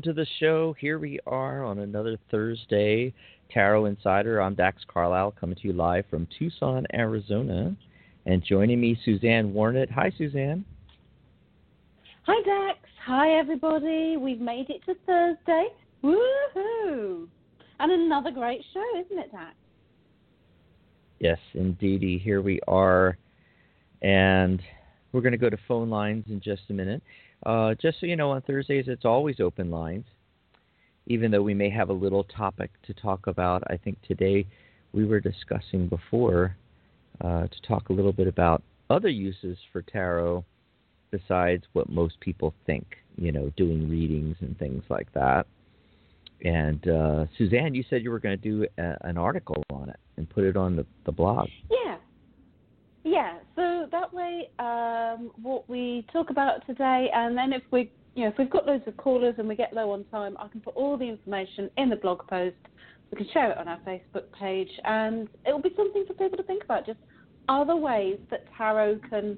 Welcome to the show. Here we are on another Thursday, Tarot Insider. I'm Dax Carlisle coming to you live from Tucson, Arizona. And joining me, Susanne Warnett. Hi, Susanne. Hi, Dax. Hi, everybody. We've made it to Thursday. Woohoo! And another great show, isn't it, Dax? Yes, indeedy. Here we are. And we're going to go to phone lines in just a minute. Uh, just so you know, on Thursdays, it's always open lines, even though we may have a little topic to talk about. I think today we were discussing before uh, to talk a little bit about other uses for tarot besides what most people think, you know, doing readings and things like that. And uh, Susanne, you said you were going to do a, an article on it and put it on the, the blog. Yeah. Yeah. So that way, um, what we talk about today, and then if we, you know, if we've got loads of callers and we get low on time, I can put all the information in the blog post. We can share it on our Facebook page, and it will be something for people to think about. Just other ways that tarot can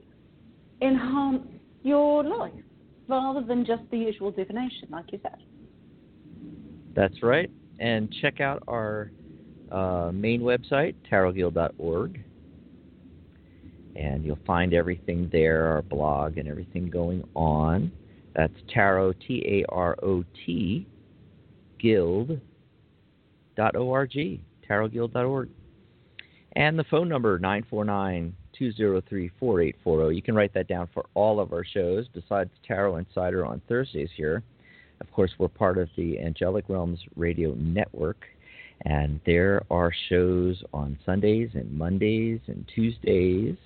enhance your life, rather than just the usual divination, like you said. That's right. And check out our uh, main website, tarotguild.org. And you'll find everything there, our blog and everything going on. That's tarot, T A R O T, guild.org, tarotguild.org. And the phone number, 949 203 4840. You can write that down for all of our shows besides Tarot Insider on Thursdays here. Of course, we're part of the Angelic Realms Radio Network, and there are shows on Sundays and Mondays and Tuesdays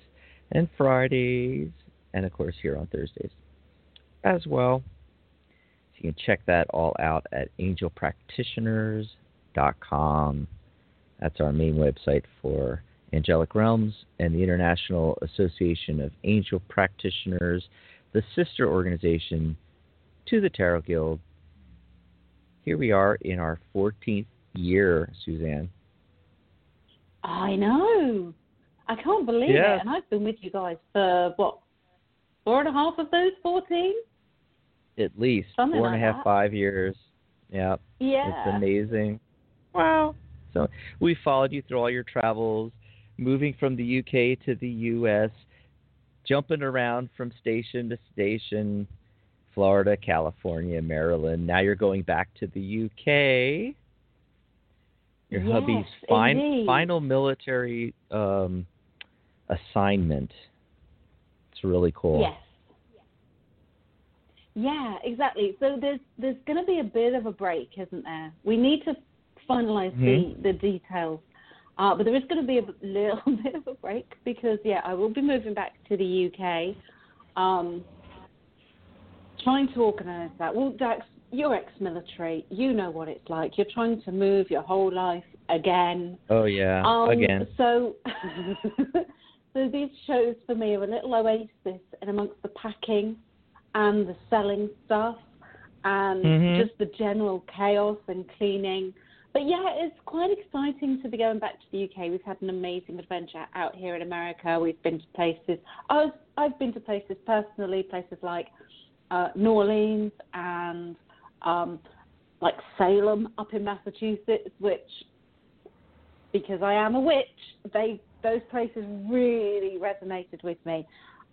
and Fridays, and of course, here on Thursdays as well. So you can check that all out at angelpractitioners.com. That's our main website for Angelic Realms and the International Association of Angel Practitioners, the sister organization to the Tarot Guild here we are in our 14th year, Susanne. I know. I can't believe yes. it. And I've been with you guys for what, four and a half of those 14? At least Something four and like a half, that. five years. Yeah. Yeah. It's amazing. Wow. So we followed you through all your travels, moving from the UK to the US, jumping around from station to station, Florida, California, Maryland. Now you're going back to the UK. Your Yes, hubby's fin- final military um, assignment. It's really cool. Yes. Yeah, exactly. So there's there's going to be a bit of a break, isn't there? We need to finalize Mhm. the the details, uh, but there is going to be a little bit of a break because yeah, I will be moving back to the UK. Um, trying to organise that. Well, Dax, you're ex-military. You know what it's like. You're trying to move your whole life again. Oh yeah. Um, Again. So, so these shows for me are a little oasis in amongst the packing and the selling stuff and Mhm. just the general chaos and cleaning. But yeah, it's quite exciting to be going back to the UK. We've had an amazing adventure out here in America. We've been to places. I was, I've been to places personally, places like uh, New Orleans and um, like Salem up in Massachusetts, which because I am a witch, they those places really resonated with me.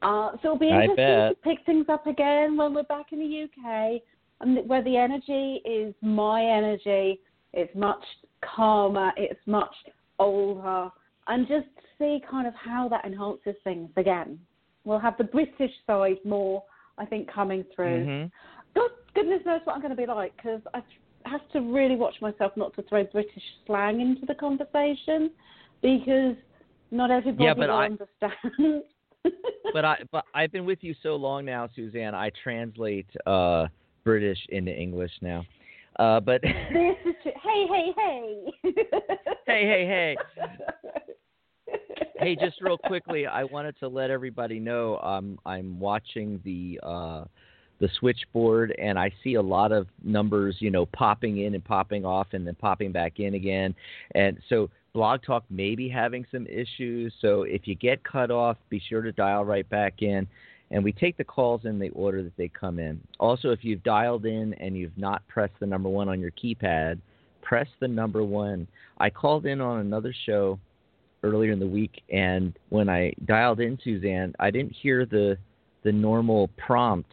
Uh, so it'll be interesting to pick things up again when we're back in the UK, and where the energy is my energy. It's much calmer. It's much older, and just see kind of how that enhances things again. We'll have the British side more, I think, coming through. Mhm. God, goodness knows what I'm going to be like because I have to really watch myself not to throw British slang into the conversation because not everybody Yeah, but will I- understand. but I but I've been with you so long now, Susanne. I translate uh, British into English now. Uh, but hey, this is true. Hey, hey, hey. hey, hey. hey, just real quickly, I wanted to let everybody know um, I'm watching the uh, the switchboard, and I see a lot of numbers, you know, popping in and popping off, and then popping back in again. And so, Blog Talk may be having some issues. So if you get cut off, be sure to dial right back in. and we take the calls in the order that they come in. Also, if you've dialed in and you've not pressed the number one on your keypad, press the number one. I called in on another show earlier in the week, and when I dialed in Susanne, I didn't hear the the normal prompt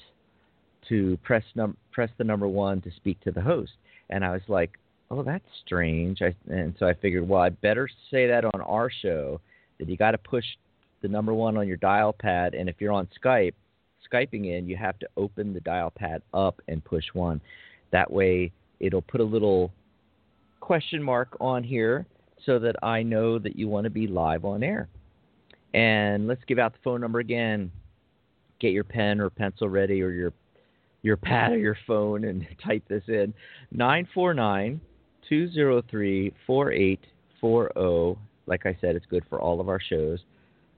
to press num press the number one to speak to the host, and I was like, oh, that's strange. I, and so I figured, well, I better say that on our show that you got to push the number one on your dial pad, and if you're on Skype, Skyping in, you have to open the dial pad up and push one. That way, it'll put a little question mark on here so that I know that you want to be live on air. And let's give out the phone number again. Get your pen or pencil ready or your your pad or your phone and type this in 949 203 4840. Like I said, it's good for all of our shows.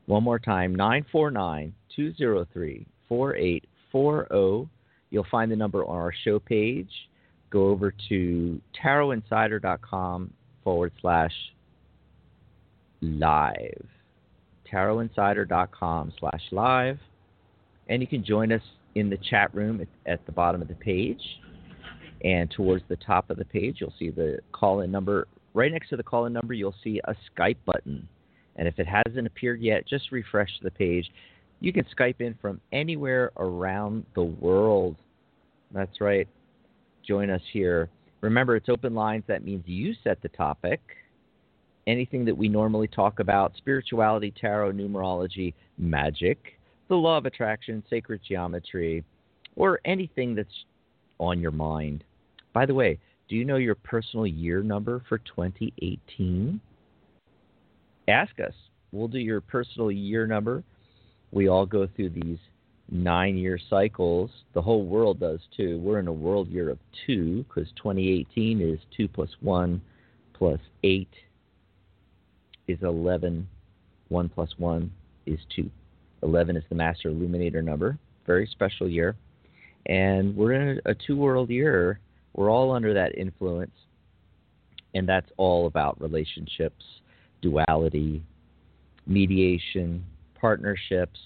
One more time 949 203 4840. You'll find the number on our show page. Go over to tarotinsider.com forward slash live. tarotinsider.com slash live. And you can join us in the chat room at, at the bottom of the page. And towards the top of the page, you'll see the call in number. Right next to the call in number, you'll see a Skype button. And if it hasn't appeared yet, just refresh the page. You can Skype in from anywhere around the world. That's right. Join us here. Remember, it's open lines. That means you set the topic. Anything that we normally talk about spirituality, tarot, numerology, magic, the law of attraction, sacred geometry, or anything that's on your mind. By the way, do you know your personal year number for 2018? Ask us. We'll do your personal year number. We all go through these nine year cycles. The whole world does too. We're in a world year of two because 2018 is 2 plus 1 plus 8 is 11. 1 plus 1 is 2. 11 is the master illuminator number. Very special year. And we're in a, two world year. We're all under that influence. And that's all about relationships, duality, mediation, partnerships.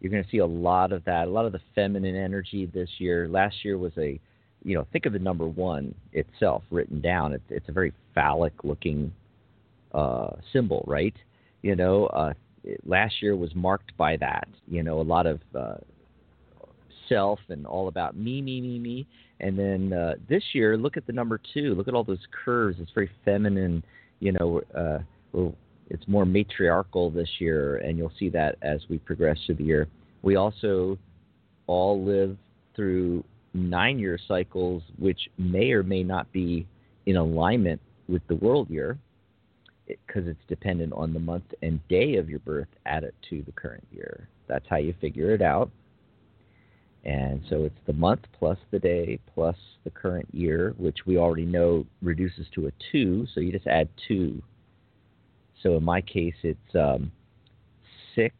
You're going to see a lot of that, a lot of the feminine energy this year. Last year was a, you know, think of the number one itself written down. It's, it's a very phallic looking uh, symbol, right? You know, uh, last year was marked by that. You know, a lot of uh, self and all about me, me, me, me. And then uh, this year, look at the number two. Look at all those curves. It's very feminine. You know, uh, it's more matriarchal this year, and you'll see that as we progress through the year. We also all live through nine-year cycles, which may or may not be in alignment with the world year because it's dependent on the month and day of your birth added to the current year. That's how you figure it out. And so it's the month plus the day plus the current year, which we already know reduces to a 2. So you just add 2. So in my case, it's um, 6,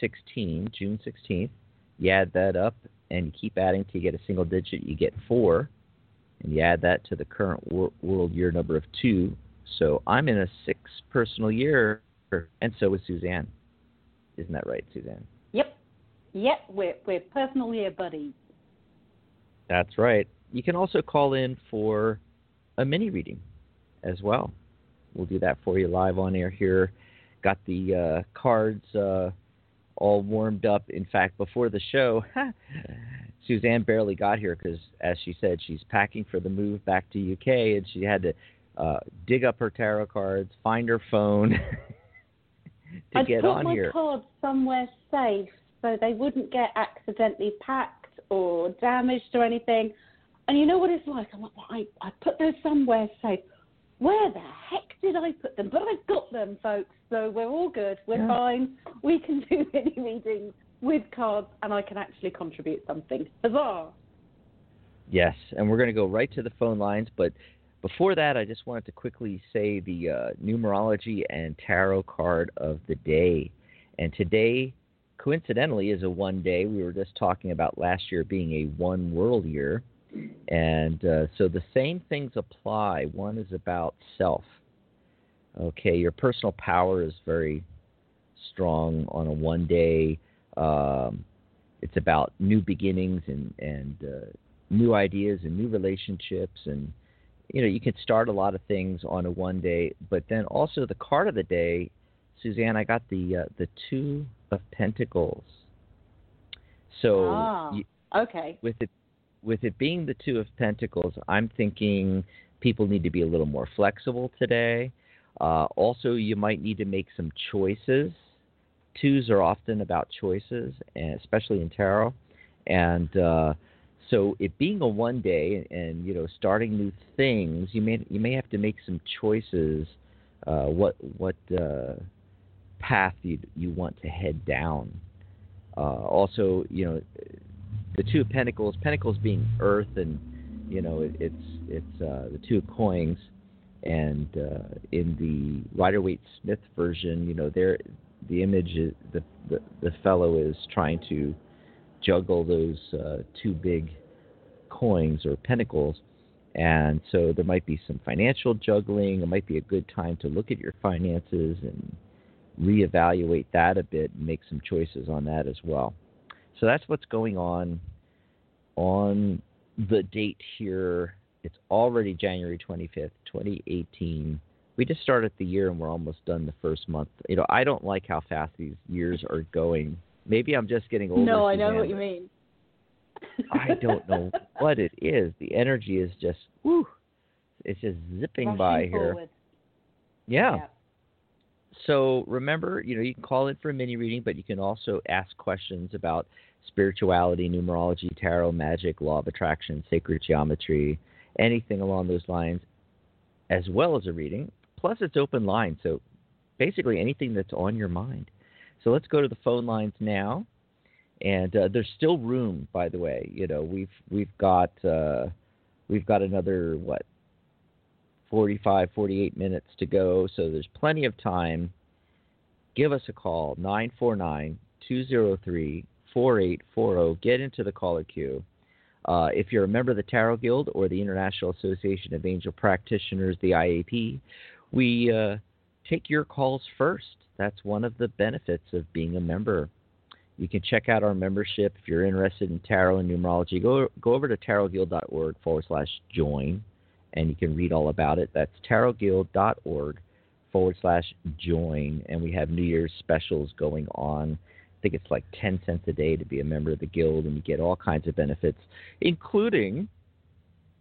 16, June 16th. You add that up and you keep adding till you get a single digit, you get 4. And you add that to the current wor- world year number of 2, so I'm in a six personal year, and so is Susanne. Isn't that right, Susanne? Yep. We're, we're personal year buddies. That's right. You can also call in for a mini reading as well. We'll do that for you live on air here. Got the uh, cards uh, all warmed up. In fact, before the show, Susanne barely got here because, as she said, she's packing for the move back to UK, and she had to uh, dig up her tarot cards, find her phone to I'd get put on my here. cards somewhere safe so they wouldn't get accidentally packed or damaged or anything. And you know what it's like? I'm like, well, I, I put those somewhere safe. Where the heck did I put them? But I've got them, folks. So we're all good. We're Yeah. fine. We can do any readings with cards, and I can actually contribute something. Huzzah! Yes, and we're going to go right to the phone lines, but before that, I just wanted to quickly say the uh, numerology and tarot card of the day. And today, coincidentally, is a one day. We were just talking about last year being a one world year. And uh, so the same things apply. One is about self. Okay, your personal power is very strong on a one day. Um, it's about new beginnings and and uh, new ideas and new relationships and you know you can start a lot of things on a one day, but then also the card of the day, Susanne. I got the uh, the two of Pentacles. So ah, you, okay. with it with it being the two of Pentacles, I'm thinking people need to be a little more flexible today. Uh, also, you might need to make some choices twos are often about choices, and especially in tarot. And uh, so, it being a one day and you know starting new things, you may you may have to make some choices. Uh, what what uh, path you you want to head down. Uh, also, you know, the two of Pentacles, Pentacles being Earth, and you know it, it's it's uh, the two of coins. And uh, in the Rider Waite Smith version, you know, there the image is, the, the the fellow is trying to juggle those uh, two big coins or pentacles and so there might be some financial juggling it might be a good time to look at your finances and reevaluate that a bit and make some choices on that as well so that's what's going on on the date here it's already January 25th 2018 we just started the year and we're almost done the first month. You know, I don't like how fast these years are going. Maybe I'm just getting older. No, I know what you mean. I don't know what it is. The energy is just whoo. It's just zipping Rushing by here. Yeah. Yeah. So remember, you know, you can call in for a mini reading, but you can also ask questions about spirituality, numerology, tarot, magic, law of attraction, sacred geometry, anything along those lines, as well as a reading. Plus, it's open line, so basically anything that's on your mind. So let's go to the phone lines now, and uh, there's still room. By the way, you know we've we've got uh, we've got another what 45, 48 minutes to go, so there's plenty of time. Give us a call 949 203 4840. Get into the caller queue. Uh, if you're a member of the Tarot Guild or the International Association of Angel Practitioners, the IAP, we uh, take your calls first. That's one of the benefits of being a member. You can check out our membership if you're interested in tarot and numerology. Go go over to tarotguild.org forward slash join, and you can read all about it. That's tarotguild.org forward slash join, and we have New Year's specials going on. I think it's like 10 cents a day to be a member of the guild, and you get all kinds of benefits, including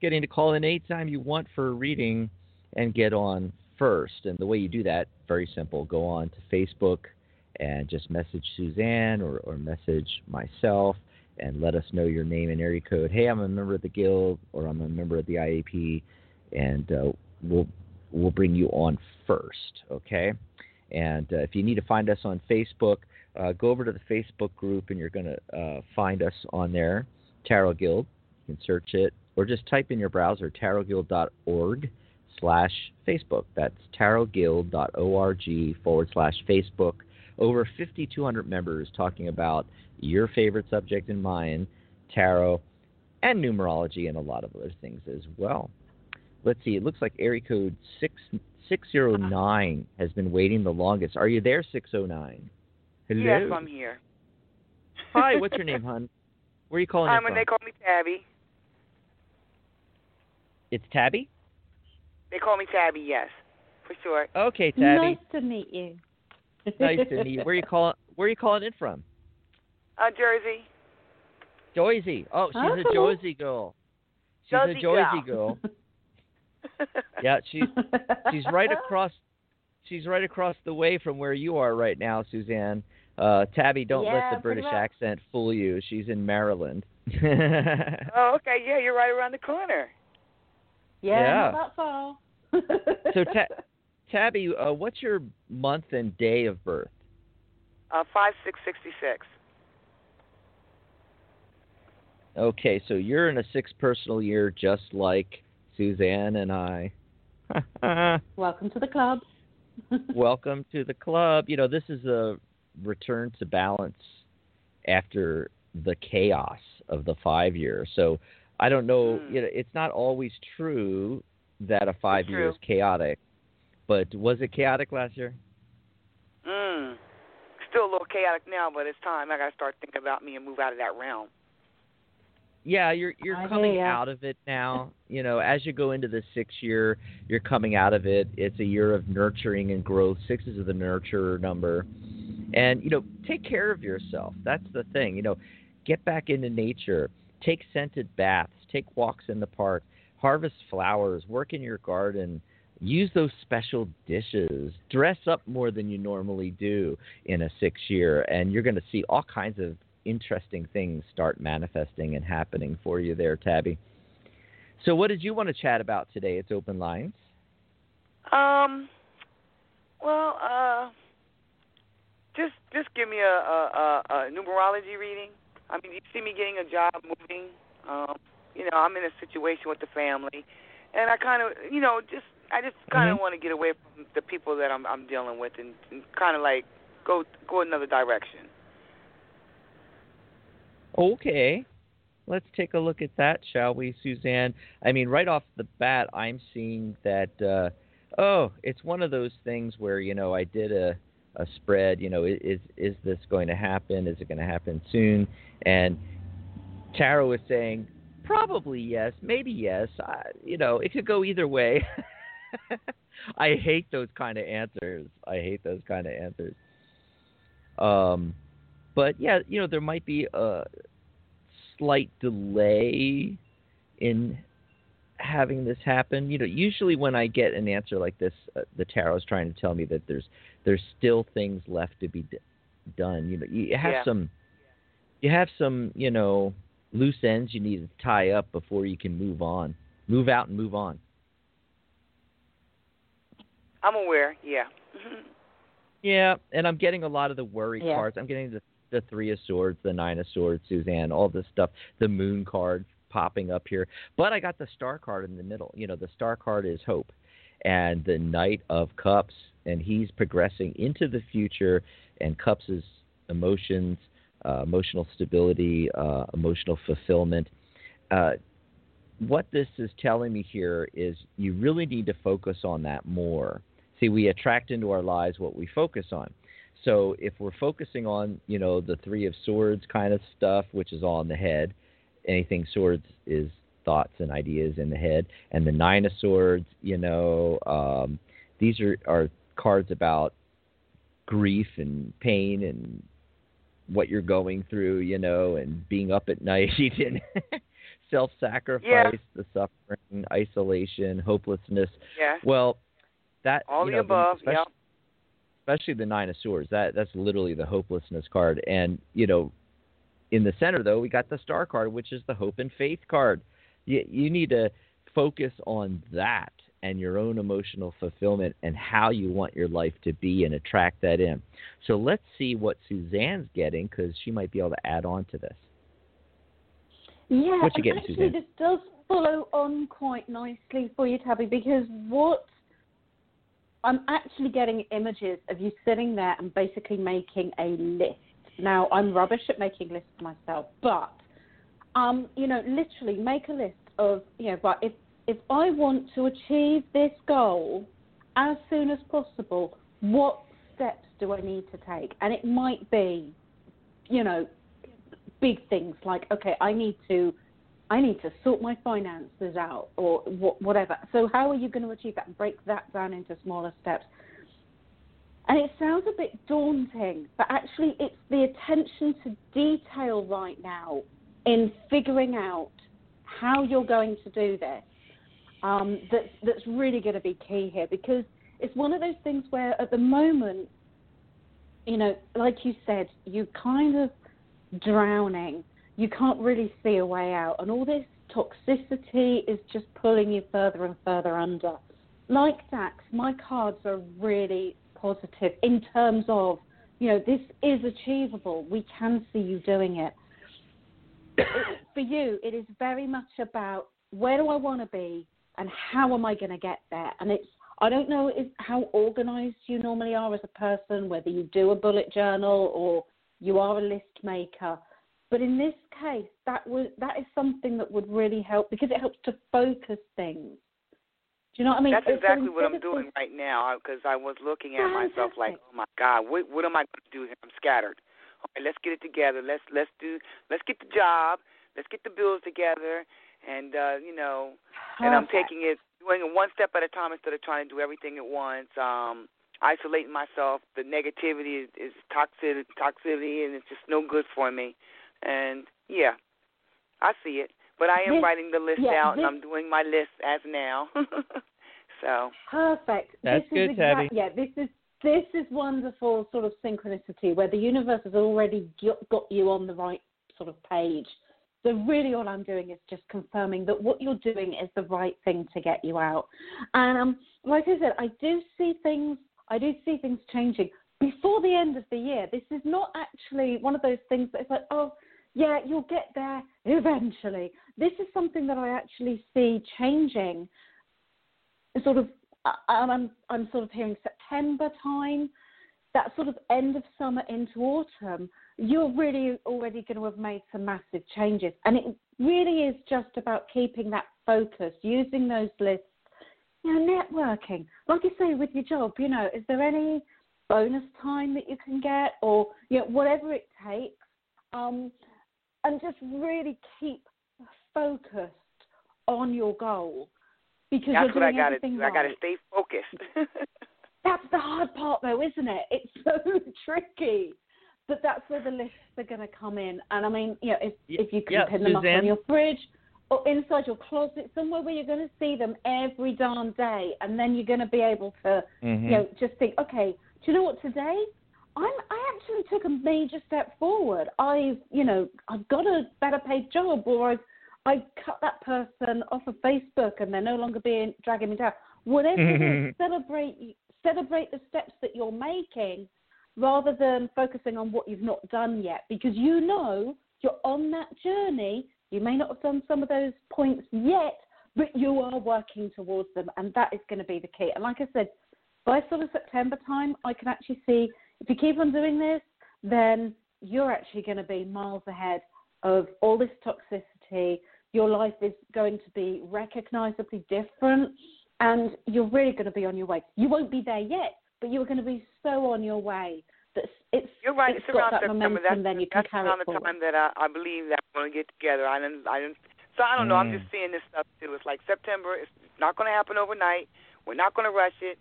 getting to call in anytime you want for a reading and get on first. And the way you do that, very simple. Go on to Facebook and just message Susanne or, or message myself and let us know your name and area code. Hey, I'm a member of the guild or I'm a member of the IAP, and uh, we'll we'll bring you on first. Okay. And uh, if you need to find us on Facebook, uh, go over to the Facebook group and you're going to uh, find us on there, Tarot Guild. You can search it or just type in your browser tarotguild.org slash Facebook. That's tarotguild.org forward slash Facebook. Over 5,200 members talking about your favorite subject and mine, tarot, and numerology, and a lot of other things as well. Let's see, it looks like area code 6, 609 has been waiting the longest. Are you there, 609? Hello? Yes, I'm here. Hi, what's your name, hon? Where are you calling Hi, in when from? they call me Tabby. It's Tabby? They call me Tabby, yes, for sure. Okay, Tabby. Nice to meet you. nice to meet you. Where are you calling where are you calling in from? Uh, Jersey. Joyzy. Oh, she's Oh, a hello. Joyzy girl. She's Joyzy a Joyzy girl. Yeah, she's she's right across she's right across the way from where you are right now, Susanne. Uh Tabby, don't let the British much. accent fool you. She's in Maryland. oh, okay, yeah, you're right around the corner. yeah, Yeah. not far. So, Ta- Tabby, uh, what's your month and day of birth? Uh, five six sixty six. Okay, so you're in a six personal year just like Susanne and I. Welcome to the club. Welcome to the club. You know, this is a return to balance after the chaos of the five year. So I don't know, Hmm. you know, it's not always true that a five year is chaotic. But was it chaotic last year? Mm. still a little chaotic now, but it's time. I got to start thinking about me and move out of that realm. Yeah, you're you're I coming out of it now. You know, as you go into the sixth year, you're coming out of it. It's a year of nurturing and growth. Six is the nurturer number, and you know, take care of yourself. That's the thing. You know, get back into nature. Take scented baths. Take walks in the park. Harvest flowers. Work in your garden. Use those special dishes. Dress up more than you normally do in a six year, and you're going to see all kinds of interesting things start manifesting and happening for you there, Tabby. So, what did you want to chat about today? It's open lines. Um, well, uh, just just give me a, a, a, a numerology reading. I mean, you see me getting a job, moving. Um, you know, I'm in a situation with the family, and I kind of, you know, just I just kind of Mhm. want to get away from the people that I'm I'm dealing with, and, and kind of like go go another direction. Okay. Let's take a look at that, shall we, Susanne? I mean, right off the bat, I'm seeing that, uh, oh, it's one of those things where, you know, I did a, a spread, you know, is, is this going to happen? Is it going to happen soon? And Tarot is saying, probably yes, maybe yes. I, you know, it could go either way. I hate those kind of answers. I hate those kind of answers. Um, but yeah, you know, there might be a slight delay in having this happen. You know, usually when I get an answer like this, uh, the tarot is trying to tell me that there's there's still things left to be d- done. You know, you have Yeah. some you have some, you know, loose ends you need to tie up before you can move on. Move out and move on. I'm aware. Yeah. Yeah, and I'm getting a lot of the worry Yeah. cards. I'm getting the the three of swords, the nine of swords, Susanne, all this stuff, the moon card popping up here. But I got the star card in the middle. You know, the star card is hope, and the knight of cups, and he's progressing into the future. And cups is emotions, uh, emotional stability, uh, emotional fulfillment. Uh, what this is telling me here is you really need to focus on that more. See, we attract into our lives what we focus on. So if we're focusing on, you know, the three of swords kind of stuff, which is all in the head, anything swords is thoughts and ideas in the head, and the nine of swords, you know, um, these are, are cards about grief and pain and what you're going through, you know, and being up at night and self-sacrifice, Yeah. the suffering, isolation, hopelessness. yeah. Well, that All the know, above. Yep. Especially the nine of swords. That that's literally the hopelessness card. And you know, in the center though, we got the star card, which is the hope and faith card. You you need to focus on that and your own emotional fulfillment and how you want your life to be and attract that in. So let's see what Susanne's getting because she might be able to add on to this. Yeah, What you getting, actually Susanne? this does follow on quite nicely for you, Tabby, because what I'm actually getting images of you sitting there and basically making a list. Now, I'm rubbish at making lists myself, but um, you know, literally make a list of you know, but if if I want to achieve this goal as soon as possible, what steps do I need to take? And it might be, you know, big things like okay i need to i need to sort my finances out or whatever so how are you going to achieve that and break that down into smaller steps and it sounds a bit daunting but actually it's the attention to detail right now in figuring out how you're going to do this um, that's that's really going to be key here because it's one of those things where at the moment you know like you said you're kind of drowning. You can't really see a way out, and all this toxicity is just pulling you further and further under. Like Dax, my cards are really positive in terms of, you know, this is achievable. We can see you doing it. For you, it is very much about where do I want to be and how am I going to get there? And it's I don't know how organized you normally are as a person, whether you do a bullet journal or you are a list maker. But in this case, that was that is something that would really help because it helps to focus things. Do you know what I mean? That's So exactly what I'm doing right now because I was looking at myself like, oh my God, what what am I going to do here? I'm scattered. Okay, let's get it together. Let's let's do let's get the job. Let's get the bills together, and uh, you know, and I'm taking it doing it one step at a time instead of trying to do everything at once. Um, isolating myself. The negativity is, is toxic toxicity, and it's just no good for me. And yeah, I see it. But I am This- writing the list yeah, out, this- and I'm doing my list as now. so Perfect. That's this good, is Tabby. Yeah, this is this is wonderful sort of synchronicity where the universe has already got, got you on the right sort of page. So really, all I'm doing is just confirming that what you're doing is the right thing to get you out. And um, like I said, I do see things. I do see things changing before the end of the year. This is not actually one of those things that it's like, oh, yeah, you'll get there eventually. This is something that I actually see changing sort of uh, and I'm I'm sort of hearing September time, that sort of end of summer into autumn, you're really already going to have made some massive changes. And it really is just about keeping that focus, using those lists, you know, networking. Like you say with your job, you know, is there any bonus time that you can get or you know, whatever it takes. Um, and just really keep focused on your goal because that's you're what I doing got to everything do. I got to right. stay focused. That's the hard part, though, isn't it? It's so tricky. But that's where the lists are going to come in. And I mean, you know, if Y- if you can yeah, pin them up on your fridge or inside your closet, somewhere where you're going to see them every darn day, and then you're going to be able to, Mhm. you know, just think, okay, do you know what? Today, I'm I actually took a major step forward. I've, you know, I've got a better paid job, or I've I cut that person off of Facebook, and they're no longer being dragging me down. Whatever is, mm-hmm. celebrate celebrate the steps that you're making rather than focusing on what you've not done yet because you know you're on that journey. You may not have done some of those points yet, but you are working towards them, and that is going to be the key. And like I said, by sort of September time, I can actually see if you keep on doing this, then you're actually going to be miles ahead of all this toxicity. Your life is going to be recognizably different and you're really going to be on your way. You won't be there yet, but you're going to be so on your way that it's You're right. it's It's got around that September. momentum. That's, then you can that's carry around it the time that I, I believe that we're going to get together. I didn't, I didn't, so I don't know. I'm Mm. just seeing this stuff too. It's like September. It's not going to happen overnight. We're not going to rush it.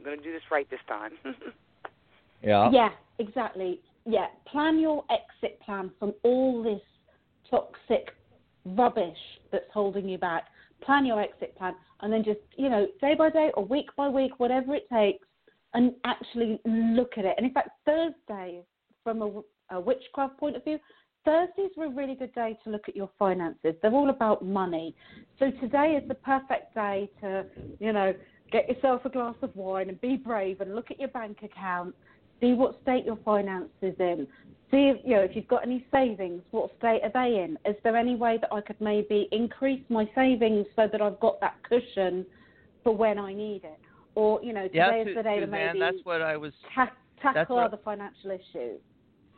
We're going to do this right this time. Yeah. Yeah, exactly. Yeah, plan your exit plan from all this toxic rubbish that's holding you back. Plan your exit plan, and then just you know, day by day or week by week, whatever it takes, and actually look at it. And in fact, Thursday, from a, a witchcraft point of view, Thursdays are a really good day to look at your finances. They're all about money. So today is the perfect day to, you know, get yourself a glass of wine and be brave and look at your bank account see what state your finances in. See if you know if you've got any savings, what state are they in? Is there any way that I could maybe increase my savings so that I've got that cushion for when I need it? Or you know, today Yeah, is the day to maybe that's what I was ta- tackle what- other financial issues.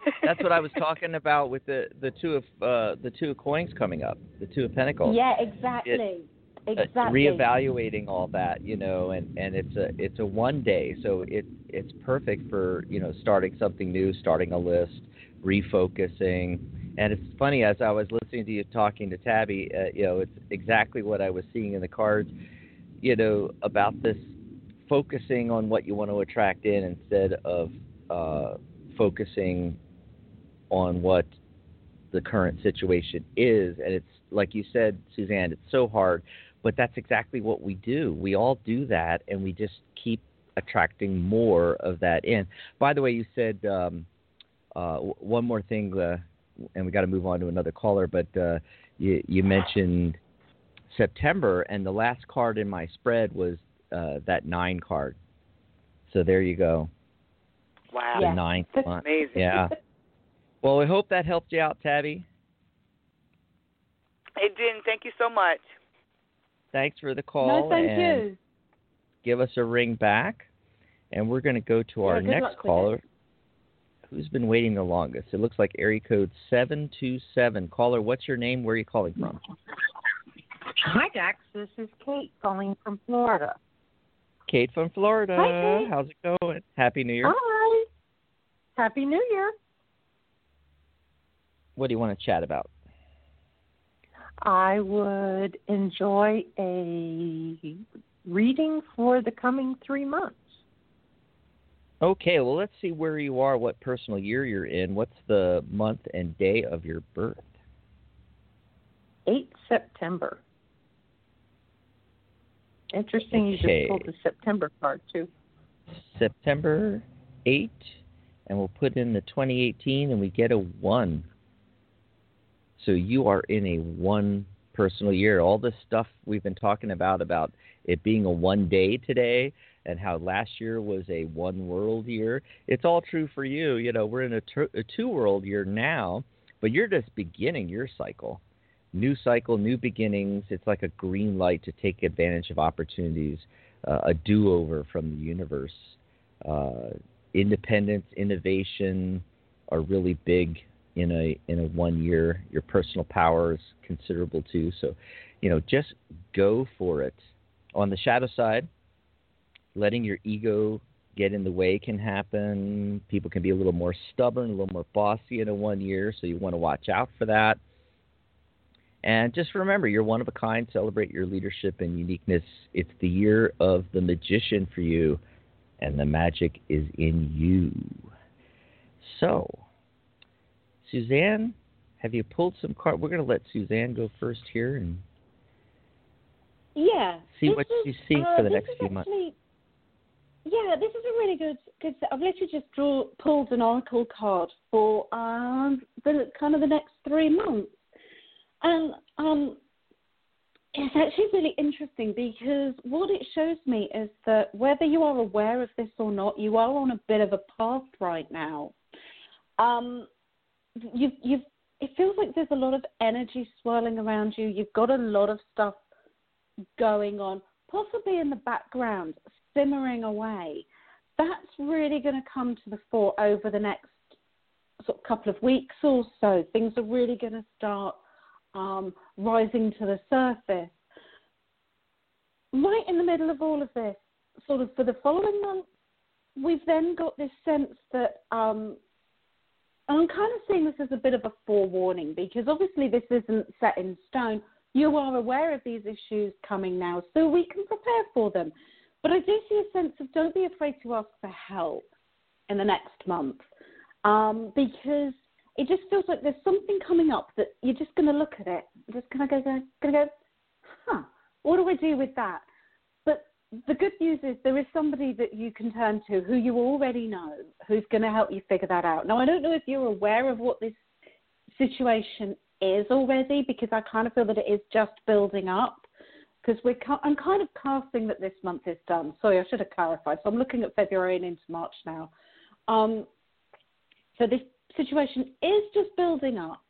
that's what I was talking about with the the two of uh the two of coins coming up, the two of pentacles. Yeah, exactly. Uh, exactly. reevaluating all that, you know, and and it's a it's a one day, so it it's perfect for you know starting something new, starting a list, refocusing. And it's funny as I was listening to you talking to Tabby, uh, you know, it's exactly what I was seeing in the cards, you know, about this focusing on what you want to attract in instead of uh, focusing on what the current situation is. And it's like you said, Susanne, it's so hard, but that's exactly what we do. We all do that, and we just keep attracting more of that in. By the way, you said um, uh, w- one more thing, uh, and we got to move on to another caller, but uh, you, you mentioned September, and the last card in my spread was uh, that nine card. So there you go, wow. the Yeah. ninth That's one. Amazing. Yeah. Well, we hope that helped you out, Tabby. It did. Thank you so much. Thanks for the call. no, thank and you. Give us a ring back, and we're going to go to our Yeah, next caller. Who's been waiting the longest? It looks like area code seven two seven. Caller, what's your name? Where are you calling from? Hi, Dax. This is Kate calling from Florida. Kate from Florida. Hi, Kate. How's it going? Happy New Year. Hi. Happy New Year. What do you want to chat about? I would enjoy a reading for the coming three months. Okay, well, let's see where you are, what personal year you're in. What's the month and day of your birth? 8 September. Interesting you just pulled the September card, too. September 8, and we'll put in the 2018, and we get a 1. So you are in a 1 personal year. All this stuff we've been talking about, about it being a one day today, and how last year was a one world year, it's all true for you. You know, we're in a two world year now, but you're just beginning your cycle. New cycle, new beginnings. It's like a green light to take advantage of opportunities, uh, a do over from the universe uh, independence, innovation are really big in a in a one year. Your personal power is considerable too. So, you know, just go for it. On the shadow side, letting your ego get in the way can happen. People can be a little more stubborn, a little more bossy in a one year, so you want to watch out for that. And just remember, you're one of a kind. Celebrate your leadership and uniqueness. It's the year of the magician for you and the magic is in you. So, Susanne, have you pulled some cards? We're going to let Susanne go first here and Yeah. see what is, she's seeing uh, for the next few months. actually, Yeah, this is a really good good. I've literally just draw pulled an oracle card for um the kind of the next three months, and um it's actually really interesting because what it shows me is that whether you are aware of this or not, you are on a bit of a path right now. Um, you've you've it feels like there's a lot of energy swirling around you. You've got a lot of stuff going on, possibly in the background, simmering away. That's really going to come to the fore over the next sort of couple of weeks or so. Things are really going to start um, rising to the surface. Right in the middle of all of this, sort of for the following month, we've then got this sense that um, I'm kind of seeing this as a bit of a forewarning because obviously this isn't set in stone. You are aware of these issues coming now, so we can prepare for them. But I do see a sense of don't be afraid to ask for help in the next month um, because it just feels like there's something coming up that you're just going to look at it, just kind of go, go, go, huh, what do I do with that? The good news is there is somebody that you can turn to who you already know who's going to help you figure that out. Now, I don't know if you're aware of what this situation is already because I kind of feel that it is just building up. Because we're, I'm kind of casting that this month is done. Sorry, I should have clarified. So I'm looking at February and into March now. Um, so this situation is just building up.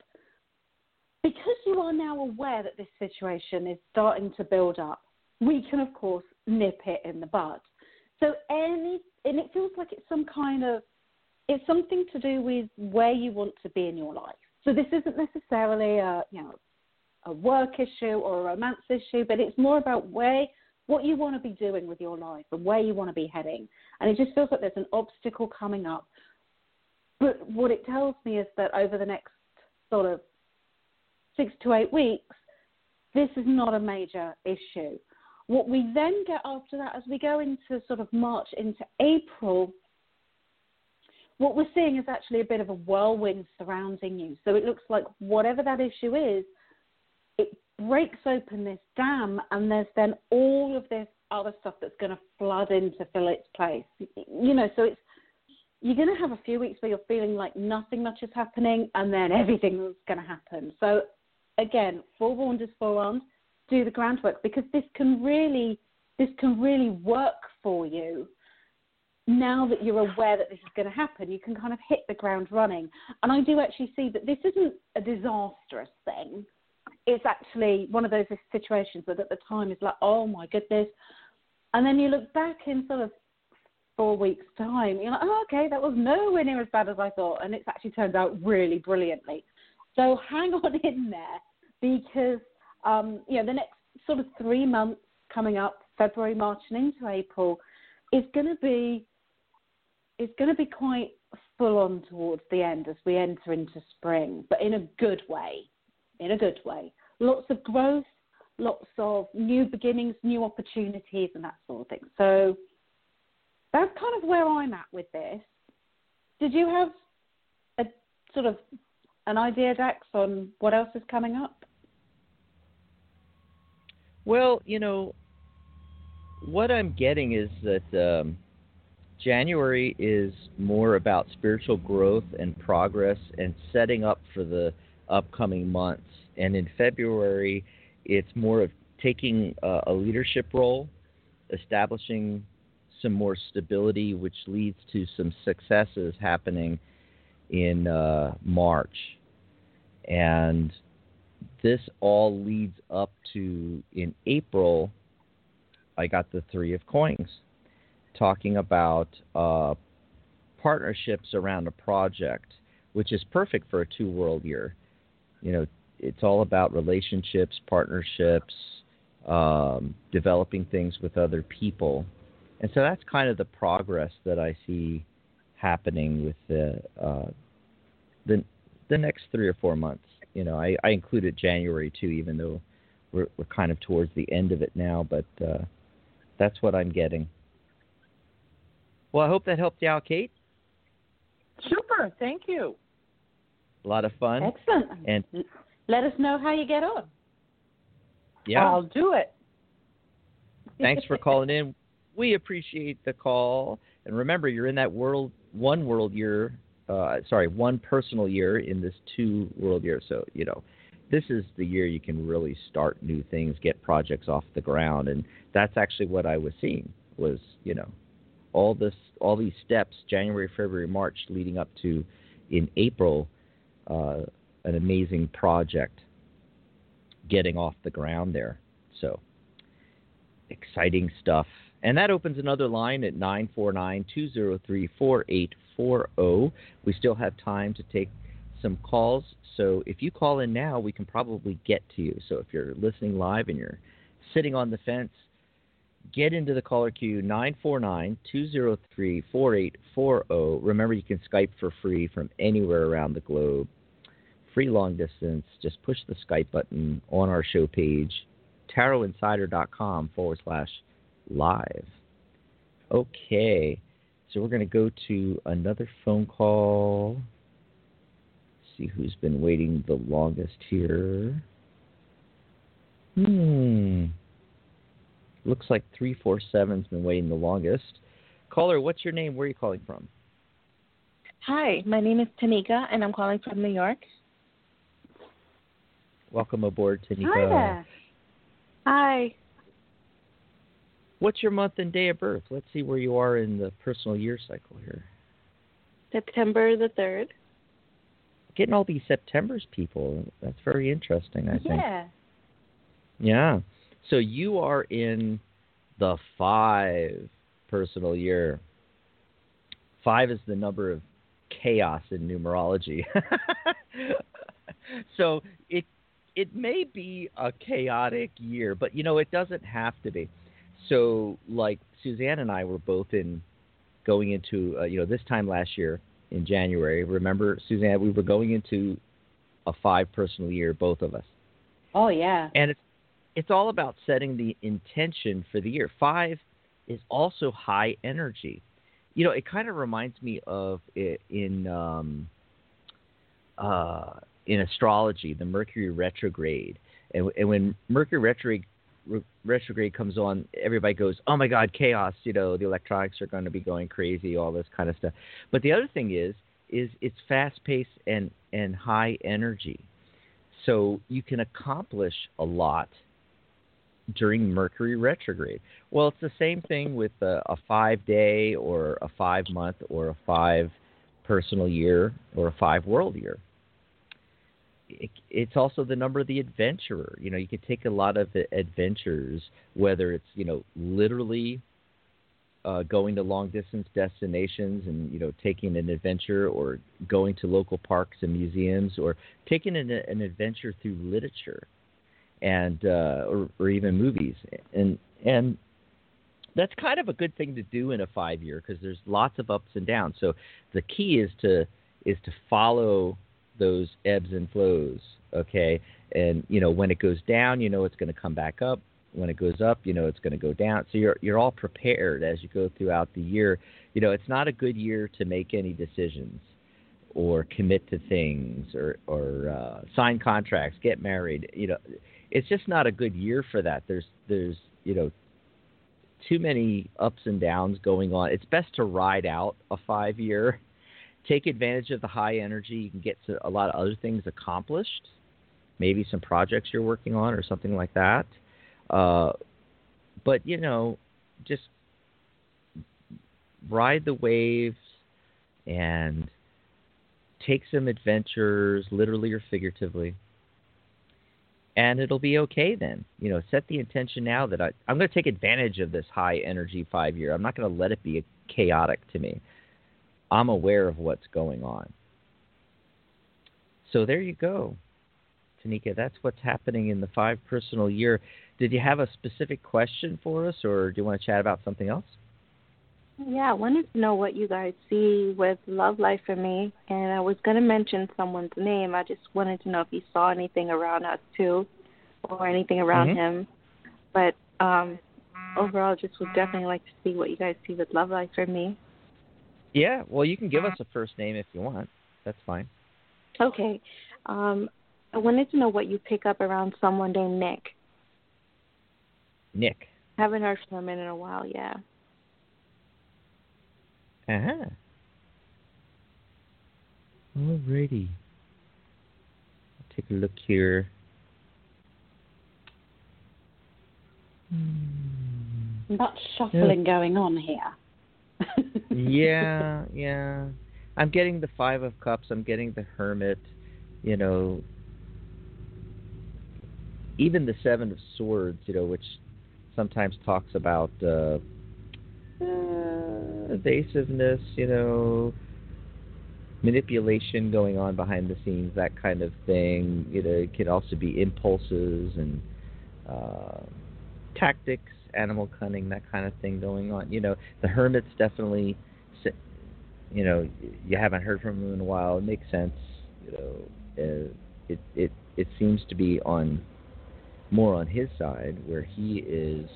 Because you are now aware that this situation is starting to build up, we can, of course, nip it in the bud. So any, and it feels like it's some kind of, it's something to do with where you want to be in your life. So this isn't necessarily a, you know, a work issue or a romance issue, but it's more about where, what you want to be doing with your life and where you want to be heading. And it just feels like there's an obstacle coming up. But what it tells me is that over the next sort of six to eight weeks, this is not a major issue. What we then get after that, as we go into sort of March into April, what we're seeing is actually a bit of a whirlwind surrounding you. So it looks like whatever that issue is, it breaks open this dam, and there's then all of this other stuff that's going to flood in to fill its place. You know, so it's you're going to have a few weeks where you're feeling like nothing much is happening, and then everything's going to happen. So again, forewarned is forearmed. Do the groundwork because this can really this can really work for you. Now that you're aware that this is going to happen, you can kind of hit the ground running. And I do actually see that this isn't a disastrous thing. It's actually one of those situations that at the time is like, oh my goodness. And then you look back in sort of four weeks' time, you're like, oh, okay, that was nowhere near as bad as I thought. And it's actually turned out really brilliantly. So hang on in there because um, you know the next sort of three months coming up, February, March, and into April, is going to be is going to be quite full on towards the end as we enter into spring, but in a good way. In a good way. Lots of growth, lots of new beginnings, new opportunities, and that sort of thing. So that's kind of where I'm at with this. Did you have a sort of an idea, Dax, on what else is coming up? Well, you know, what I'm getting is that um, January is more about spiritual growth and progress and setting up for the upcoming months. And in February, it's more of taking a, a leadership role, establishing some more stability, which leads to some successes happening in uh, March. And this all leads up to in April, I got the Three of Coins talking about uh, partnerships around a project, which is perfect for a two world year. You know, it's all about relationships, partnerships, um, developing things with other people. And so that's kind of the progress that I see happening with the uh, the the next three or four months. You know, I, I included January too, even though we're we're kind of towards the end of it now. But uh, that's what I'm getting. Well, I hope that helped you out, Kate. Super, thank you. A lot of fun. Excellent. And let us know how you get on. Yeah, I'll do it. Thanks for calling in. We appreciate the call. And remember, you're in that world one world year. Uh, sorry, one personal year in this two world year. So you know, this is the year you can really start new things, get projects off the ground, and that's actually what I was seeing was you know all this all these steps January, February, March leading up to in April uh, an amazing project getting off the ground there. So exciting stuff. And that opens another line at 949 203 4840. We still have time to take some calls. So if you call in now, we can probably get to you. So if you're listening live and you're sitting on the fence, get into the caller queue 949 203 4840. Remember, you can Skype for free from anywhere around the globe. Free long distance. Just push the Skype button on our show page, tarotinsider.com forward slash live. Okay, so we're going to go to another phone call. See who's been waiting the longest here. Hmm. Looks like 347's been waiting the longest. Caller, what's your name? Where are you calling from? Hi, my name is Tanika, and I'm calling from New York. Welcome aboard, Tanika. Hi there. Hi. What's your month and day of birth? Let's see where you are in the personal year cycle here. September the 3rd. Getting all these September's people. That's very interesting, I think. Yeah. Yeah. So you are in the five personal year. Five is the number of chaos in numerology. so it it may be a chaotic year, but you know it doesn't have to be. So like Susanne and I were both in going into uh, you know this time last year in January. Remember Susanne, we were going into a five personal year, both of us. Oh yeah. And it's it's all about setting the intention for the year. Five is also high energy. You know, it kind of reminds me of it in um, uh, in astrology, the Mercury retrograde, and, and when Mercury retrograde retrograde comes on, everybody goes, "Oh my God, chaos!" You know, the electronics are going to be going crazy, all this kind of stuff. But the other thing is, is it's fast paced and and high energy, so you can accomplish a lot during Mercury retrograde. Well, it's the same thing with a, a five day or a five month or a five personal year or a five world year. It, it's also the number of the adventurer. You know, you can take a lot of adventures, whether it's you know literally uh, going to long distance destinations and you know taking an adventure, or going to local parks and museums, or taking an, an adventure through literature and uh, or, or even movies, and and that's kind of a good thing to do in a five year because there's lots of ups and downs. So the key is to is to follow those ebbs and flows. Okay, and you know when it goes down, you know it's going to come back up. When it goes up, you know it's going to go down. So you're you're all prepared as you go throughout the year. You know it's not a good year to make any decisions or commit to things or or uh, sign contracts, get married. You know, it's just not a good year for that. There's there's you know too many ups and downs going on. It's best to ride out a five year, take advantage of the high energy. You can get a lot of other things accomplished, maybe some projects you're working on or something like that. Uh, but you know, just ride the waves and take some adventures, literally or figuratively and it'll be okay then. You know, set the intention now that I, I'm going to take advantage of this high energy five year. I'm not going to let it be chaotic to me. I'm aware of what's going on. So there you go, Tanika. That's what's happening in the five personal year. Did you have a specific question for us, or do you want to chat about something else? Yeah, I wanted to know what you guys see with love life for me, and I was going to mention someone's name. I just wanted to know if you saw anything around us too, or anything around mm-hmm. him. But um overall, just would definitely like to see what you guys see with love life for me. Yeah, well, you can give us a first name if you want. That's fine. Okay. Um, I wanted to know what you pick up around someone named Nick. Nick. Haven't heard from him in a while. Yeah. Uh huh. Alrighty. I'll take a look here. Hmm. Much shuffling yeah. going on here. Yeah, yeah. I'm getting the Five of Cups. I'm getting the Hermit. You know, even the Seven of Swords. You know, which sometimes talks about uh, uh, evasiveness, you know, manipulation going on behind the scenes, that kind of thing. You know, it can also be impulses and uh, tactics, animal cunning, that kind of thing going on. You know, the hermit's definitely, you know, you haven't heard from him in a while. It makes sense. You know, uh, it it it seems to be on more on his side where he is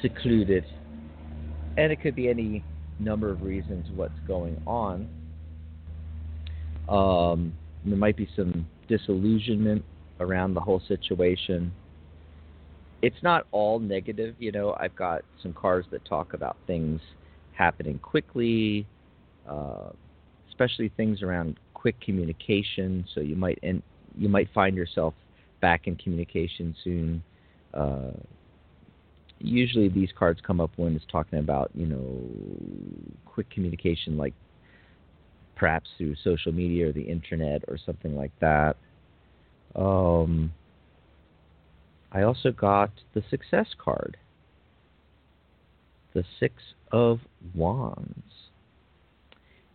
secluded and it could be any number of reasons what's going on. Um, there might be some disillusionment around the whole situation. It's not all negative, you know. I've got some cards that talk about things happening quickly, uh, especially things around quick communication. So you might and you might find yourself back in communication soon. Uh, usually these cards come up when it's talking about you know quick communication like perhaps through social media or the internet or something like that um, i also got the success card. The six of wands.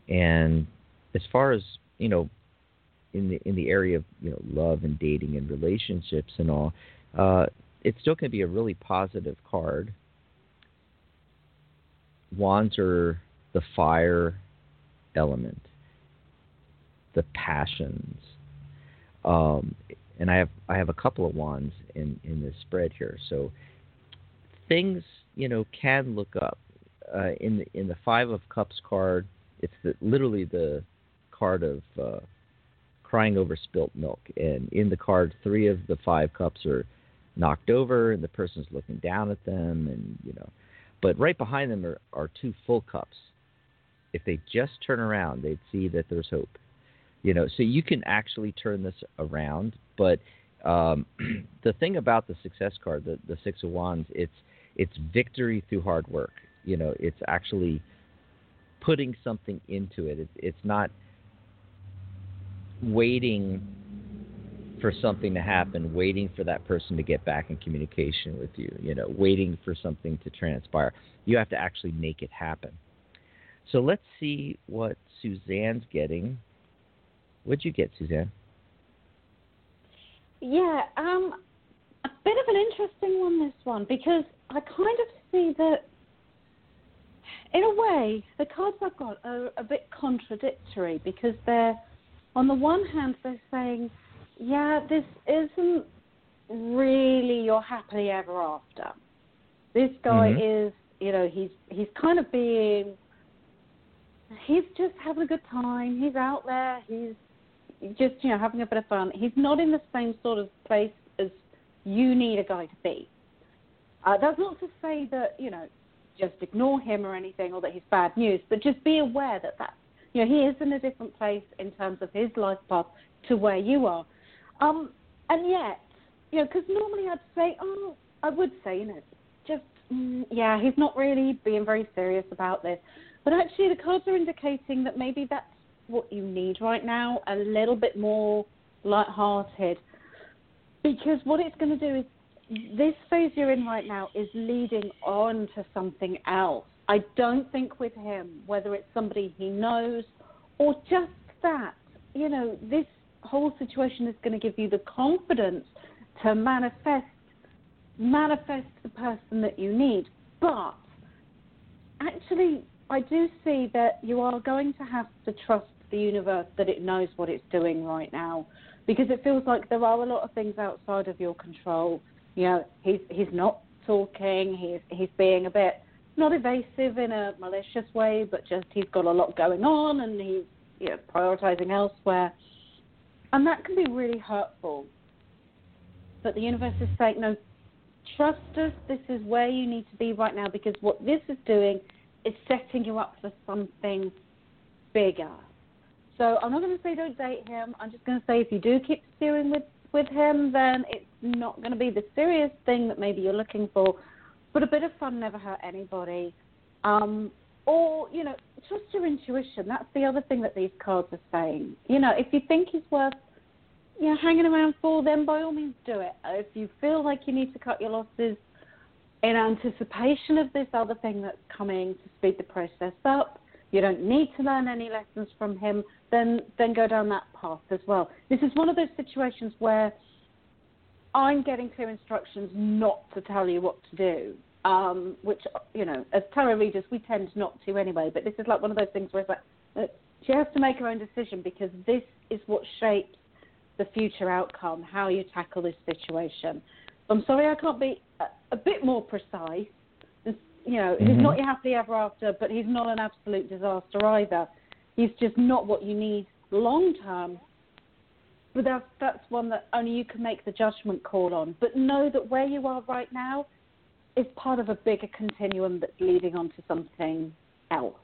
And as far as you know in the in the area of you know love and dating and relationships and all uh, it still to be a really positive card. Wands are the fire element, the passions, um, and I have I have a couple of wands in in this spread here. So things you know can look up uh, in the, in the five of cups card. It's the, literally the card of uh, crying over spilt milk, and in the card, three of the five cups are knocked over and the person's looking down at them and you know but right behind them are, are two full cups if they just turn around they'd see that there's hope you know so you can actually turn this around but um, the thing about the success card the, the six of wands it's it's victory through hard work you know it's actually putting something into it it's, it's not waiting for something to happen, waiting for that person to get back in communication with you, you know, waiting for something to transpire. You have to actually make it happen. So let's see what Susanne's getting. What'd you get, Susanne? Yeah, um, a bit of an interesting one, this one, because I kind of see that, in a way, the cards I've got are a bit contradictory because they're, on the one hand, they're saying, yeah, this isn't really your happily ever after. This guy Mhm. is, you know, he's he's kind of being, he's just having a good time. He's out there. He's just, you know, having a bit of fun. He's not in the same sort of place as you need a guy to be. Uh, that's not to say that, you know, just ignore him or anything or that he's bad news, but just be aware that that, you know, he is in a different place in terms of his life path to where you are. Um, and yet, you know, because normally I'd say, oh, I would say, you know, just, mm, yeah, he's not really being very serious about this. But actually, the cards are indicating that maybe that's what you need right now, a little bit more light-hearted. Because what it's going to do is this phase you're in right now is leading on to something else. I don't think with him, whether it's somebody he knows or just that, you know, this whole situation is going to give you the confidence to manifest manifest the person that you need. But actually, I do see that you are going to have to trust the universe that it knows what it's doing right now, because it feels like there are a lot of things outside of your control. You know, he's he's not talking. He's he's being a bit not evasive in a malicious way, but just he's got a lot going on and he's you know prioritizing elsewhere, and that can be really hurtful. But the universe is saying, no, trust us. This is where you need to be right now because what this is doing is setting you up for something bigger. So I'm not going to say don't date him. I'm just going to say if you do keep steering with with him, then it's not going to be the serious thing that maybe you're looking for. But a bit of fun never hurt anybody. Um, or you know, trust your intuition. That's the other thing that these cards are saying. You know, if you think he's worth you know, hanging around for, then by all means do it. If you feel like you need to cut your losses in anticipation of this other thing that's coming to speed the process up, you don't need to learn any lessons from him, then then go down that path as well. This is one of those situations where I'm getting clear instructions not to tell you what to do. Um, which you know, as tarot readers, we tend not to anyway. But this is like one of those things where it's like she has to make her own decision because this is what shapes the future outcome, how you tackle this situation. I'm sorry I can't be a, a bit more precise. This, you know, he's Mhm. not your happily ever after, but he's not an absolute disaster either. He's just not what you need long term. But that's that's one that only you can make the judgment call on. But know that where you are right now is part of a bigger continuum that's leading on to something else,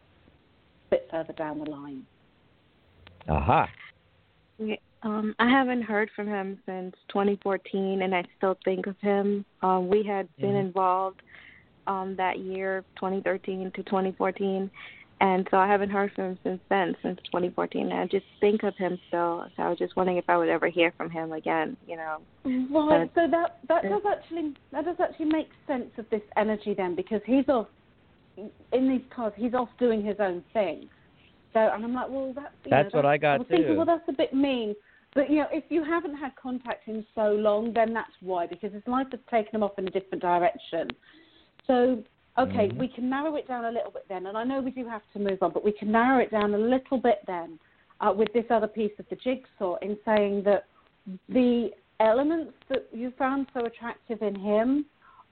a bit further down the line. Aha. Yeah, Um, I haven't heard from him since 2014, and I still think of him. Um, we had been Mhm. involved um, that year, 2013 to 2014, and so I haven't heard from him since then, since 2014. And I just think of him still. So I was just wondering if I would ever hear from him again. You know. Right. But- So that that does actually that does actually make sense of this energy then, because he's off in these cards. He's off doing his own thing. So and I'm like, well, that's you That's know, what I got I was thinking, too. well, that's a bit mean. But you know, if you haven't had contact in so long, then that's why, because his life has taken him off in a different direction. So okay, Mhm. we can narrow it down a little bit then, and I know we do have to move on, but we can narrow it down a little bit then uh, with this other piece of the jigsaw in saying that the elements that you found so attractive in him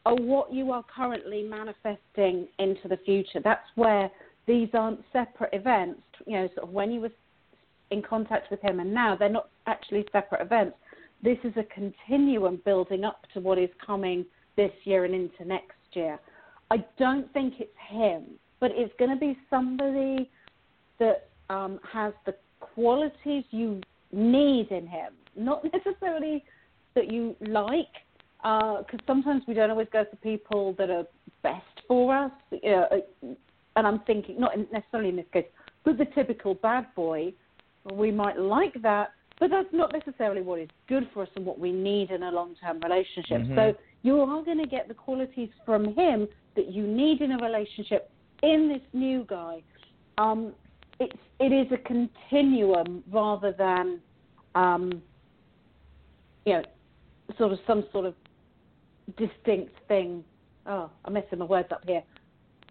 are what you are currently manifesting into the future. That's where these aren't separate events. You know, sort of when you were in contact with him and now they're not actually separate events. This is a continuum building up to what is coming this year and into next year. I don't think it's him, but it's going to be somebody that um, has the qualities you need in him, not necessarily that you like, because sometimes we don't always go for people that are best for us. Know, and I'm thinking, not necessarily in this case, but the typical bad boy, we might like that, but that's not necessarily what is good for us and what we need in a long-term relationship. Mhm. So you are going to get the qualities from him that you need in a relationship in this new guy. Um, it's it is a continuum rather than um, you know sort of some sort of distinct thing. Oh, I'm messing my words up here.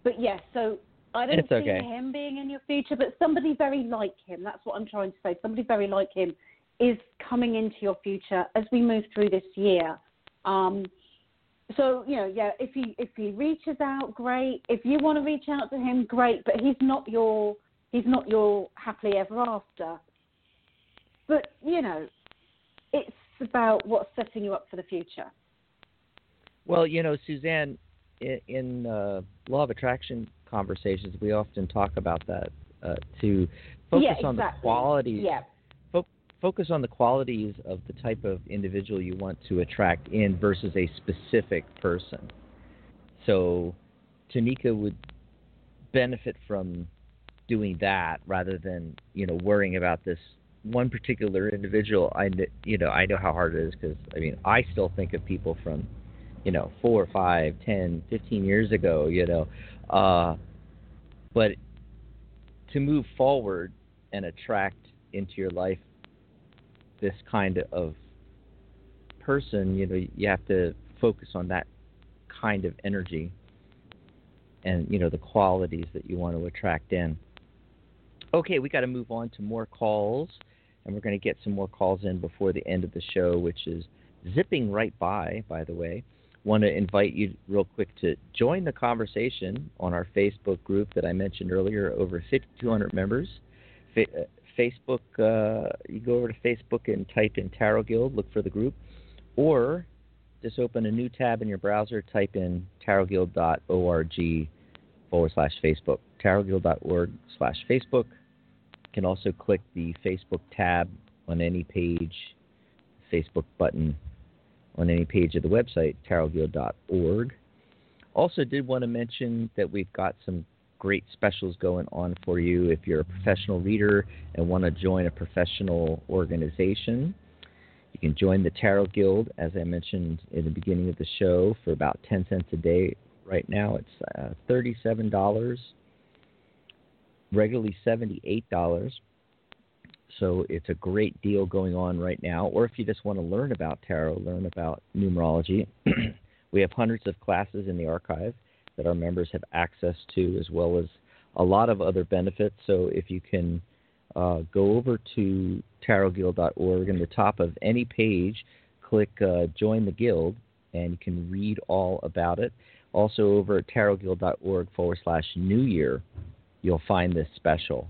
But yes, yeah, so I don't it's see okay. him being in your future, but somebody very like him. That's what I'm trying to say. Somebody very like him is coming into your future as we move through this year. Um, so you know, yeah, if he if he reaches out, great. If you want to reach out to him, great. But he's not your he's not your happily ever after. But you know, it's about what's setting you up for the future. Well, you know, Susanne, in, in uh, law of attraction conversations, we often talk about that uh, to focus yeah, exactly. on the qualities. Yeah. Fo- focus on the qualities of the type of individual you want to attract in versus a specific person. So, Tanika would benefit from doing that rather than you know worrying about this one particular individual. I you know I know how hard it is because I mean I still think of people from you know four, five, ten, fifteen years ago. You know, uh, but to move forward and attract into your life this kind of person, you know, you have to focus on that kind of energy and you know the qualities that you want to attract in. Okay, we got to move on to more calls, and we're going to get some more calls in before the end of the show, which is zipping right by. By the way, want to invite you real quick to join the conversation on our Facebook group that I mentioned earlier. Over 5,200 members. Fa- Facebook, uh, you go over to Facebook and type in Tarot Guild, look for the group, or just open a new tab in your browser, type in tarotguild.org forward slash Facebook. tarotguild.org slash Facebook. You can also click the Facebook tab on any page, Facebook button on any page of the website, tarotguild.org. Also, did want to mention that we've got some great specials going on for you if you're a professional reader and want to join a professional organization. You can join the Tarot Guild, as I mentioned in the beginning of the show, for about 10 cents a day. Right now, it's uh, $37, regularly $78. So it's a great deal going on right now. Or if you just want to learn about tarot, learn about numerology, we have hundreds of classes in the archive that our members have access to, as well as a lot of other benefits. So if you can uh, go over to tarotguild.org, and the top of any page, click uh, Join the Guild, and you can read all about it. Also, over at tarotguild.org forward slash New Year, you'll find this special.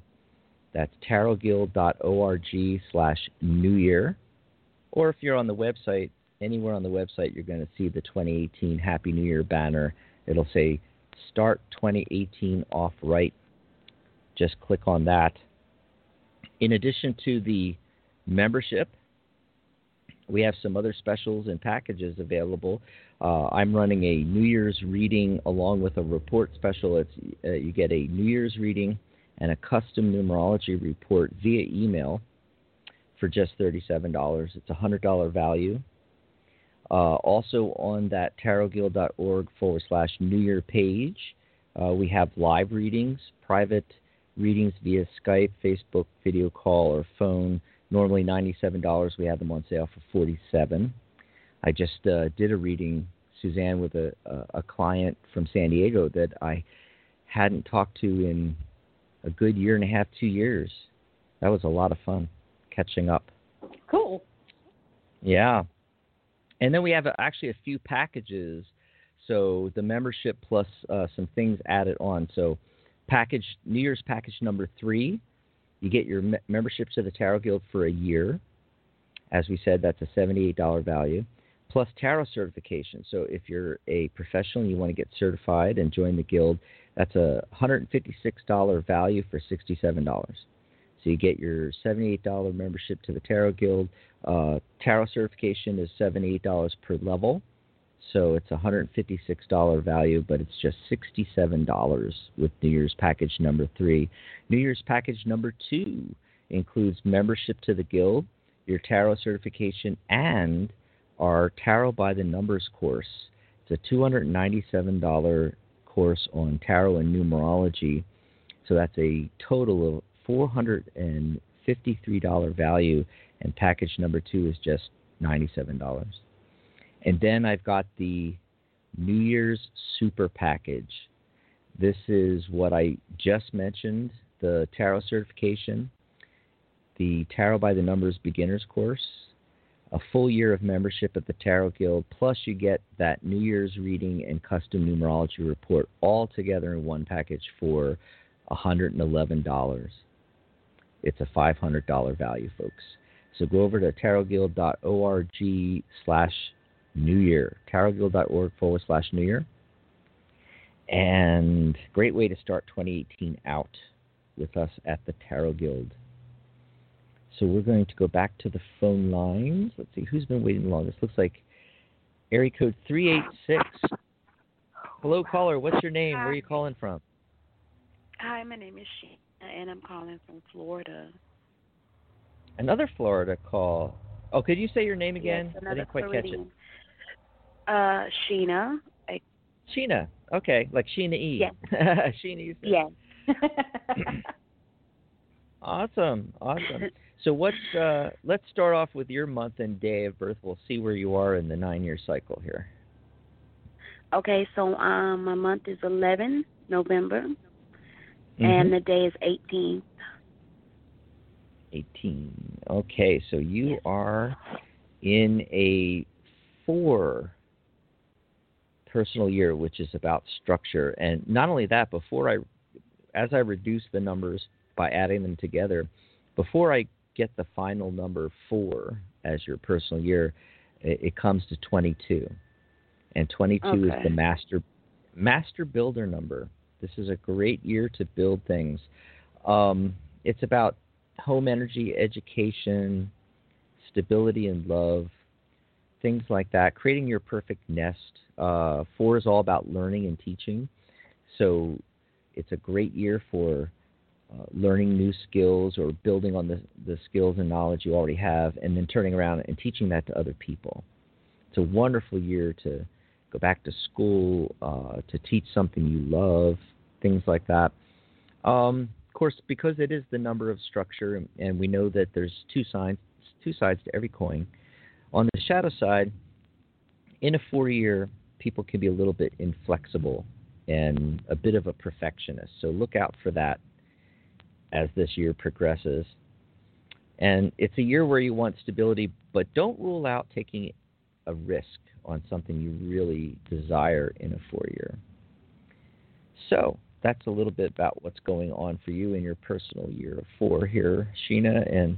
That's tarotguild.org slash New Year. Or if you're on the website, anywhere on the website, you're going to see the 2018 Happy New Year banner. It'll say Start 2018 Off Right. Just click on that. In addition to the membership, we have some other specials and packages available. Uh, I'm running a New Year's reading along with a report special. It's, uh, you get a New Year's reading and a custom numerology report via email for just $37. It's a $100 value. Uh, also on that tarotguild.org forward slash New Year page, uh, we have live readings, private readings via Skype, Facebook, video call, or phone. Normally $97. We have them on sale for 47 I just uh, did a reading, Susanne, with a, a, a client from San Diego that I hadn't talked to in a good year and a half, two years. That was a lot of fun catching up. Cool. Yeah. And then we have actually a few packages. So the membership plus uh, some things added on. So package New Year's package number three, you get your me- membership to the Tarot Guild for a year. As we said, that's a $78 value plus tarot certification. So if you're a professional and you want to get certified and join the guild, that's a $156 value for $67. So you get your $78 membership to the Tarot Guild. Uh, tarot certification is $78 per level. So it's a $156 value, but it's just $67 with New Year's package number three. New Year's package number two includes membership to the Guild, your tarot certification, and our Tarot by the Numbers course. It's a $297 course on tarot and numerology. So that's a total of $453 value, and package number two is just $97. And then I've got the New Year's Super Package. This is what I just mentioned the tarot certification, the Tarot by the Numbers beginners course, a full year of membership at the Tarot Guild, plus you get that New Year's reading and custom numerology report all together in one package for $111. It's a $500 value, folks. So go over to tarotguild.org slash new year, tarotguild.org forward slash new year. And great way to start 2018 out with us at the Tarot Guild. So we're going to go back to the phone lines. Let's see who's been waiting the longest. Looks like area code 386. Hello, caller. What's your name? Where are you calling from? Hi, my name is Sheena, and I'm calling from Florida. Another Florida call. Oh, could you say your name again? Yes, I didn't quite catch it. Uh, Sheena. I, Sheena. Okay, like Sheena E. Yes. Sheena E. yes. awesome, awesome. So what's uh, let's start off with your month and day of birth. We'll see where you are in the nine-year cycle here. okay, so um, my month is 11 November, Mhm. and the day is 18. 18. Okay, so you are in a four personal year, which is about structure. And not only that, before I, as I reduce the numbers by adding them together, before I get the final number four as your personal year, it, it comes to 22. And 22 is the master master builder number. This is a great year to build things. Um, it's about home energy, education, stability and love, things like that. Creating your perfect nest. Uh, four is all about learning and teaching. So it's a great year for uh, learning new skills or building on the, the skills and knowledge you already have and then turning around and teaching that to other people. It's a wonderful year to go back to school, uh, to teach something you love, things like that. Um, of course, because it is the number of structure, and, we know that there's two sides, two sides to every coin. On the shadow side, in a four-year, people can be a little bit inflexible and a bit of a perfectionist. So look out for that as this year progresses. And it's a year where you want stability, but don't rule out taking a risk on something you really desire in a four-year. So that's a little bit about what's going on for you in your personal year of four here, Sheena. And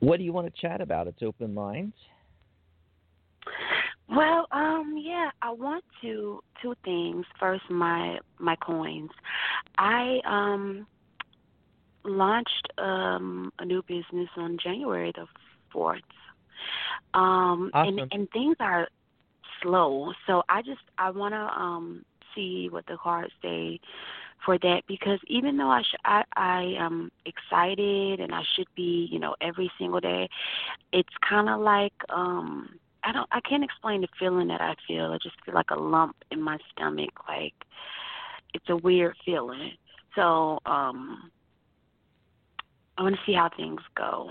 what do you want to chat about? It's open lines. Well, um, yeah, I want to two things. First, my my coins. I um launched um a new business on January the fourth. Um Awesome. and and things are slow. So I just I wanna um see what the cards say for that because even though I sh- I I am excited and I should be, you know, every single day, it's kind of like um I don't I can't explain the feeling that I feel. I just feel like a lump in my stomach like it's a weird feeling. So, um I want to see how things go.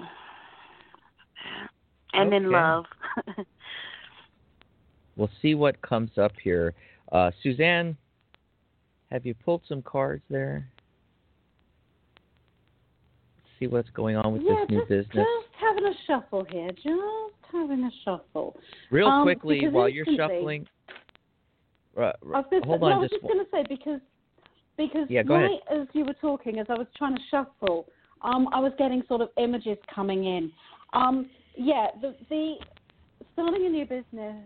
And then Okay. love. We'll see what comes up here. Uh, Susanne, have you pulled some cards there? See what's going on with yeah, this new just, business. just having a shuffle here. Just having a shuffle. Real um, quickly, while you're shuffling. Uh, I was hold say, on, no, I was just just going to say because because Yeah, go right as you were talking, as I was trying to shuffle, um, I was getting sort of images coming in. Um, yeah, the the starting a new business,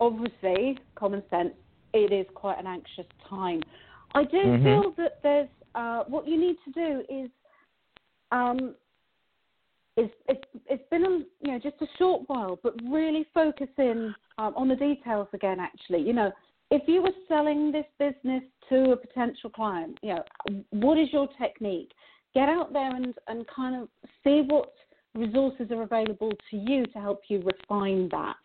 obviously, common sense, it is quite an anxious time. I do Mhm. feel that there's uh, what you need to do is um, it's, it's it's been a you know just a short while, but really focus in um, on the details again. Actually, you know, if you were selling this business to a potential client, you know, what is your technique? Get out there and and kind of see what resources are available to you to help you refine that,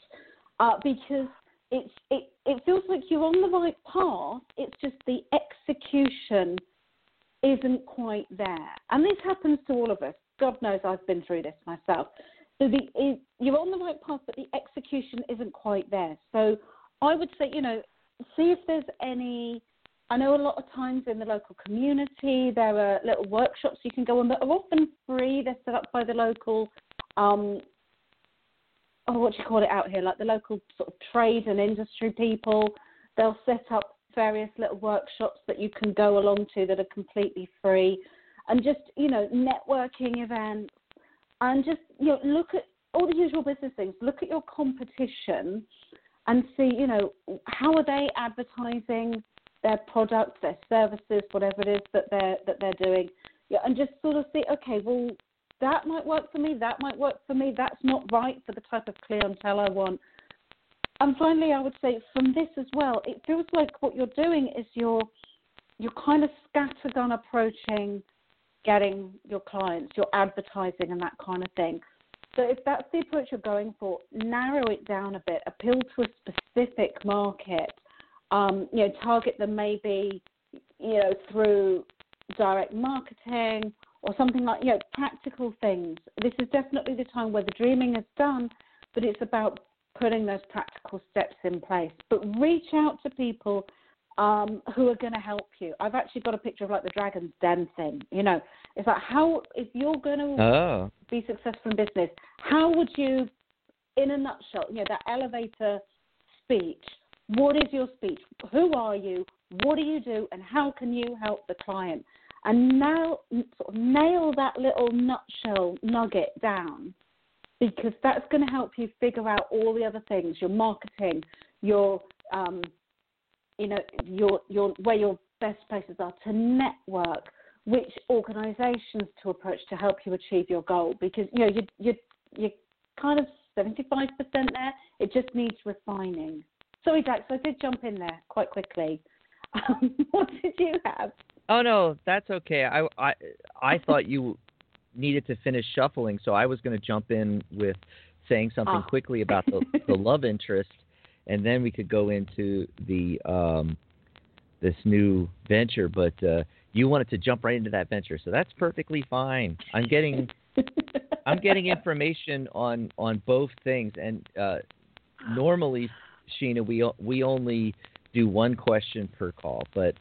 uh, because it's it it feels like you're on the right path. It's just the execution isn't quite there. And this happens to all of us. God knows I've been through this myself. So the it, you're on the right path, but the execution isn't quite there. So I would say, you know, see if there's any. I know a lot of times in the local community there are little workshops you can go on that are often free. They're set up by the local, um, oh, what do you call it out here? Like the local sort of trade and industry people. They'll set up various little workshops that you can go along to that are completely free, and just you know networking events, and just you know look at all the usual business things. Look at your competition and see, you know, how are they advertising their products, their services, whatever it is that they're that they're doing, yeah, and just sort of see, okay, well, that might work for me, that might work for me, that's not right for the type of clientele I want. And finally, I would say from this as well, it feels like what you're doing is you're you're kind of scattergun approaching getting your clients, your advertising and that kind of thing. So if that's the approach you're going for, narrow it down a bit, appeal to a specific market, um, you know, target them maybe, you know, through direct marketing or something like, you know, practical things. This is definitely the time where the dreaming is done, but it's about putting those practical steps in place. But reach out to people um, who are going to help you. I've actually got a picture of like the Dragon's Den thing. You know, it's like how if you're going to oh. be successful in business, how would you, in a nutshell, you know, that elevator speech. What is your speech? Who are you? What do you do? And how can you help the client? And now, sort of nail that little nutshell nugget down, because that's going to help you figure out all the other things: your marketing, your um, you know, your your where your best places are to network, which organisations to approach to help you achieve your goal. Because you know you you you're kind of seventy five percent there. It just needs refining. Sorry, Dax, I did jump in there quite quickly. Um, what did you have? Oh no, that's okay. I I I thought you needed to finish shuffling, so I was going to jump in with saying something Oh. quickly about the the love interest, and then we could go into the um this new venture. But uh, you wanted to jump right into that venture, so that's perfectly fine. I'm getting I'm getting information on on both things, and uh, normally, Sheena, we we only do one question per call, but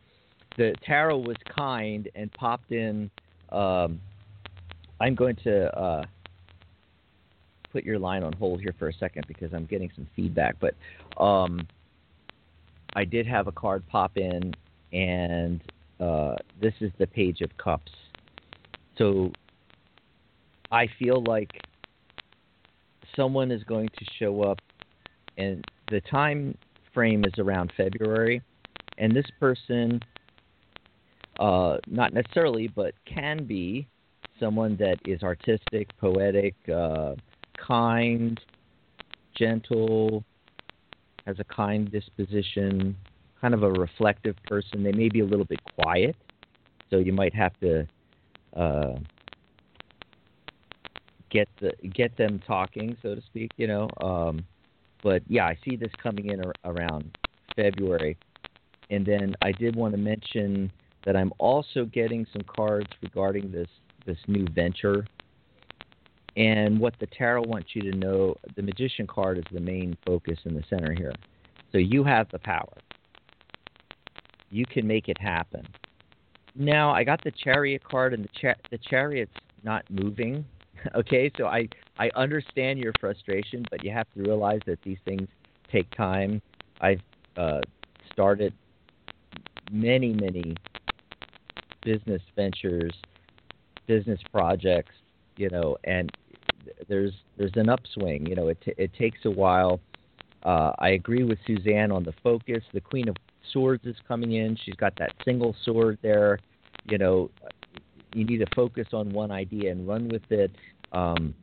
the tarot was kind and popped in. Um, I'm going to uh, put your line on hold here for a second because I'm getting some feedback, but um, I did have a card pop in, and uh, this is the Page of Cups. So I feel like someone is going to show up, and the time frame is around February, and this person, uh, not necessarily, but can be someone that is artistic, poetic, uh, kind, gentle, has a kind disposition, kind of a reflective person. They may be a little bit quiet, so you might have to uh, get the get them talking, so to speak. You know, um, but yeah, I see this coming in ar- around February, and then I did want to mention that I'm also getting some cards regarding this this new venture. And what the tarot wants you to know, the magician card is the main focus in the center here. So you have the power. You can make it happen. Now I got the chariot card, and the cha- the chariot's not moving. okay, so I I understand your frustration, but you have to realize that these things take time. I've uh, started many many business ventures, business projects, you know, and there's there's an upswing. You know, it t- it takes a while. Uh, I agree with Susanne on the focus. The Queen of Swords is coming in. She's got that single sword there. You know, you need to focus on one idea and run with it. Um,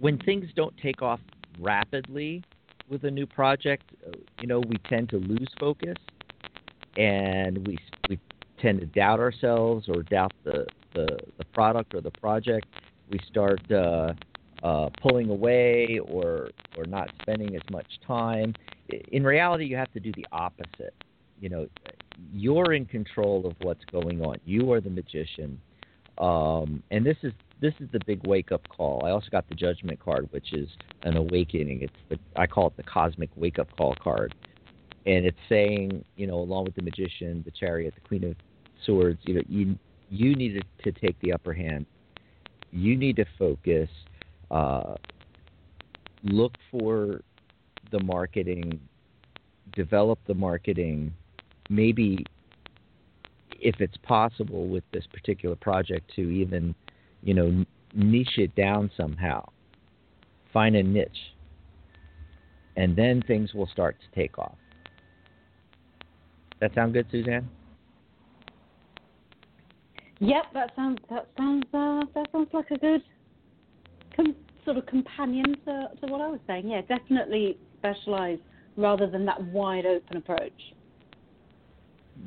when things don't take off rapidly with a new project, uh, you know, we tend to lose focus, and we we tend to doubt ourselves or doubt the the, the product or the project. We start uh, uh, pulling away or or not spending as much time. In reality, you have to do the opposite. You know, you're in control of what's going on. You are the magician, um, and this is this is the big wake up call. I also got the Judgment card, which is an awakening. It's the I call it the cosmic wake up call card, and it's saying, you know, along with the Magician, the Chariot, the Queen of Swords, you know, you you need to take the upper hand. You need to focus. Uh, look for the marketing, develop the marketing, maybe if it's possible with this particular project to even, you know, niche it down somehow. Find a niche. And then things will start to take off. That sound good, Susanne? Yep, that sounds that sounds uh, that sounds like a good com- sort of companion to, to what I was saying. Yeah, definitely specialize rather than that wide open approach.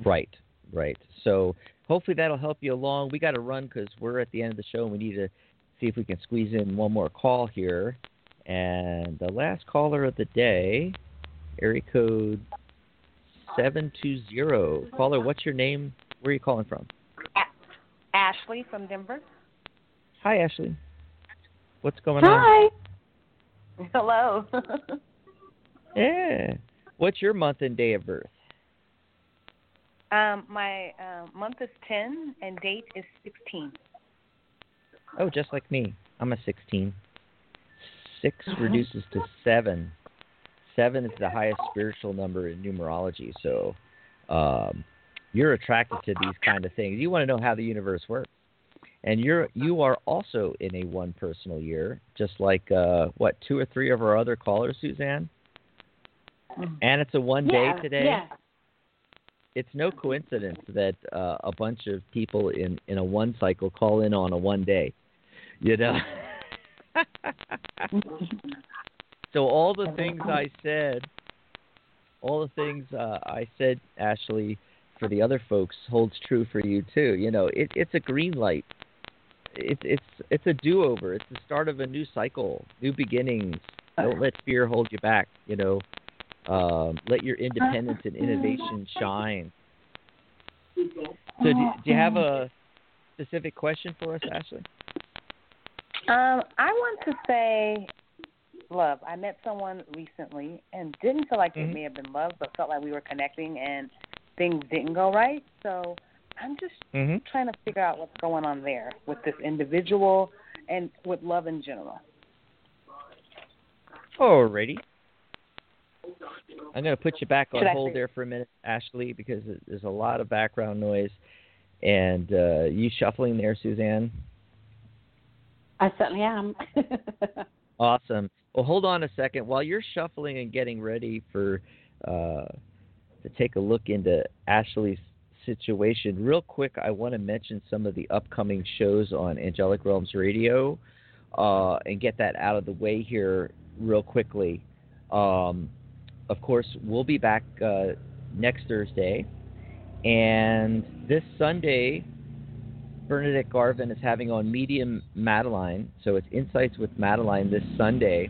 Right, right. So hopefully that'll help you along. We got to run because we're at the end of the show and we need to see if we can squeeze in one more call here. And the last caller of the day, area code 720. Caller, what's your name? Where are you calling from? Ashley from Denver. Hi, Ashley. What's going Hi. on? Hi. Hello. yeah. What's your month and day of birth? Um, my uh, month is 10 and date is 16. Oh, just like me. I'm a 16. 6 reduces to 7. 7 is the highest spiritual number in numerology. So um, you're attracted to these kind of things. You want to know how the universe works. And you're you are also in a one personal year, just like uh, what two or three of our other callers, Susanne. Mm-hmm. And it's a one day today. yeah. It's no coincidence that uh, a bunch of people in in a one cycle call in on a one day. You know. so all the things I said, all the things uh, I said, Ashley, for the other folks holds true for you too. You know, it, it's a green light. It's it's it's a do over. It's the start of a new cycle, new beginnings. Don't let fear hold you back. You know, um, let your independence and innovation shine. So, do, do you have a specific question for us, Ashley? Um, I want to say love. I met someone recently and didn't feel like Mhm. it may have been love, but felt like we were connecting and things didn't go right. So I'm just Mm-hmm. trying to figure out what's going on there with this individual and with love in general. Alrighty. I'm going to put you back on Should hold there for a minute, Ashley, because there's a lot of background noise. And uh, you shuffling there, Susanne? I certainly am. Awesome. Well, hold on a second. While you're shuffling and getting ready for uh, to take a look into Ashley's situation, real quick, I want to mention some of the upcoming shows on Angelic Realms Radio uh, and get that out of the way here real quickly. Um, of course, we'll be back uh, next Thursday, and this Sunday, Bernadette Garvin is having on Medium Madeline. So it's Insights with Madeline this Sunday.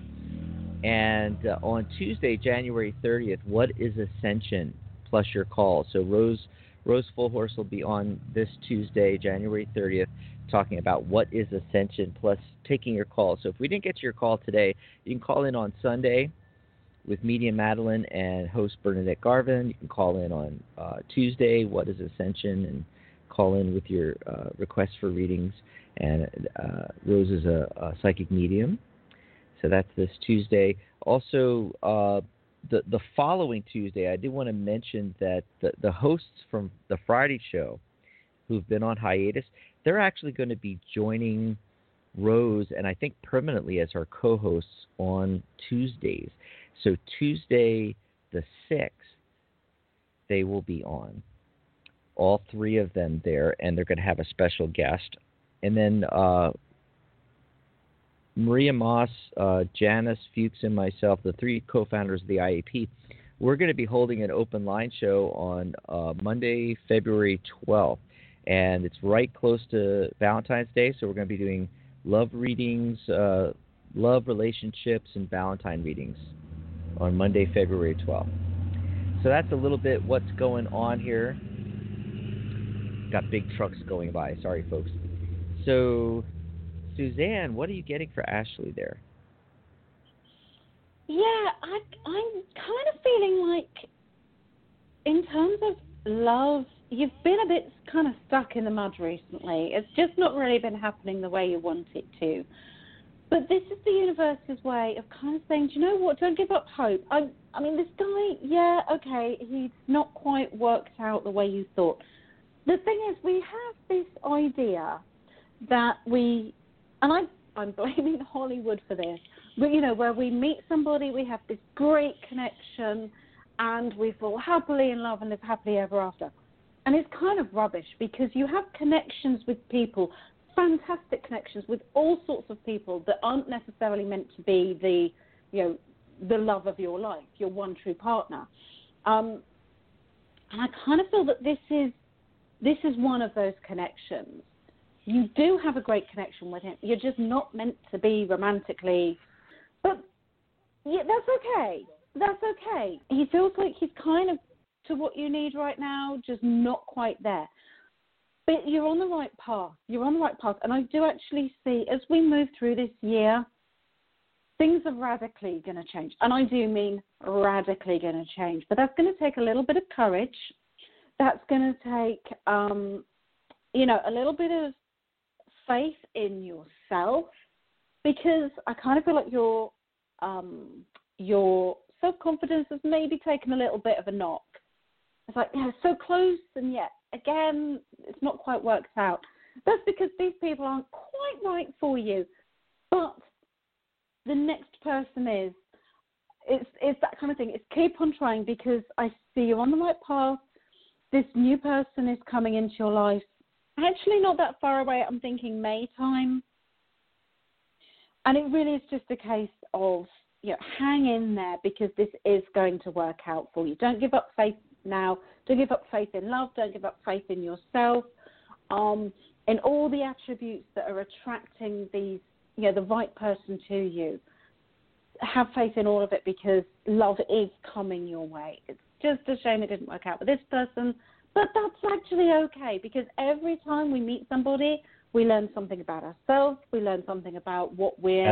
And uh, on Tuesday, January 30th, What is Ascension? Plus your call. So Rose Rose Fullhorse will be on this Tuesday, January 30th, talking about what is Ascension, plus taking your call. So if we didn't get to your call today, you can call in on Sunday with Medium Madeline and host Bernadette Garvin. You can call in on uh, Tuesday, What is Ascension, and call in with your uh, requests for readings. And uh, Rose is a, a psychic medium. So that's this Tuesday. Also, uh, the the following Tuesday, I did want to mention that the, the hosts from the Friday show, who've been on hiatus, they're actually going to be joining Rose and I think permanently as our co-hosts on Tuesdays. So Tuesday the sixth, they will be on. All three of them there, and they're going to have a special guest. And then uh, Maria Moss, uh, Janice Fuchs, and myself, the three co-founders of the IAP, we're going to be holding an open line show on uh, Monday, February 12th, and it's right close to Valentine's Day, so we're going to be doing love readings, uh, love relationships, and Valentine readings on Monday, February 12th. So that's a little bit what's going on here. Got big trucks going by. Sorry, folks. So Susanne, what are you getting for Ashley there? Yeah, I, I'm kind of feeling like, in terms of love, you've been a bit kind of stuck in the mud recently. It's just not really been happening the way you want it to. But this is the universe's way of kind of saying, do you know what? Don't give up hope. I, I mean, this guy, yeah, okay, he's not quite worked out the way you thought. The thing is, we have this idea that we, and I, I'm blaming Hollywood for this, but you know, where we meet somebody, we have this great connection, and we fall happily in love and live happily ever after. And it's kind of rubbish because you have connections with people, fantastic connections with all sorts of people that aren't necessarily meant to be the, you know, the love of your life, your one true partner. Um, and I kind of feel that this is this is one of those connections. You do have a great connection with him. You're just not meant to be romantically, but yeah, that's okay. That's okay. He feels like he's kind of to what you need right now, just not quite there. But you're on the right path. You're on the right path. And I do actually see, as we move through this year, things are radically going to change. And I do mean radically going to change. But that's going to take a little bit of courage. That's going to take, um, you know, a little bit of faith in yourself because I kind of feel like your um, your self confidence has maybe taken a little bit of a knock. It's like, yeah, so close, and yet again, it's not quite worked out. That's because these people aren't quite right for you. But the next person is. It's it's that kind of thing. It's keep on trying because I see you're on the right path. This new person is coming into your life. Actually, not that far away. I'm thinking May time. And it really is just a case of you know, hang in there because this is going to work out for you. Don't give up faith now. Don't give up faith in love. Don't give up faith in yourself. Um, in all the attributes that are attracting these, you know, the right person to you. Have faith in all of it because love is coming your way. It's just a shame it didn't work out with this person, but that's actually okay because every time we meet somebody, we learn something about ourselves. We learn something about what we're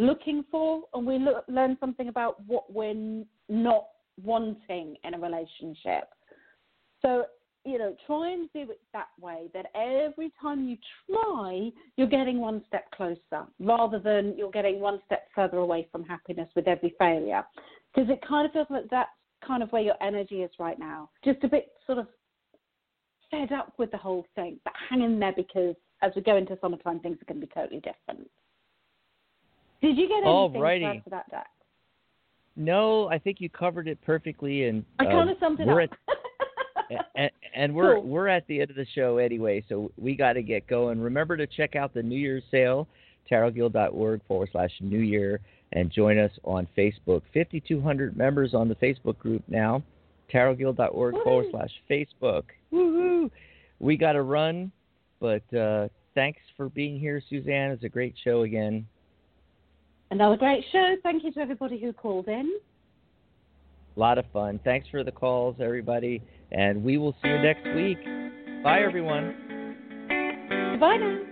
looking for, and we learn something about what we're n- not wanting in a relationship. So, you know, try and do it that way that every time you try, you're getting one step closer rather than you're getting one step further away from happiness with every failure. Because it kind of feels like that's kind of where your energy is right now. Just a bit sort of fed up with the whole thing, but hang in there because as we go into summertime, things are going to be totally different. Did you get anything Alrighty. for that, Jack? No, I think you covered it perfectly, and I uh, kind of summed it up. At, and, and we're Cool. we're at the end of the show anyway, so we got to get going. Remember to check out the New Year's sale, tarotguild.org forward slash New Year, and join us on Facebook. 5,200 members on the Facebook group now. tarotguild.org forward slash Facebook. Woohoo! We got to run, but uh, thanks for being here, Susanne. It's a great show again. Another great show. Thank you to everybody who called in. A lot of fun. Thanks for the calls, everybody, and we will see you next week. Bye, everyone. Bye now.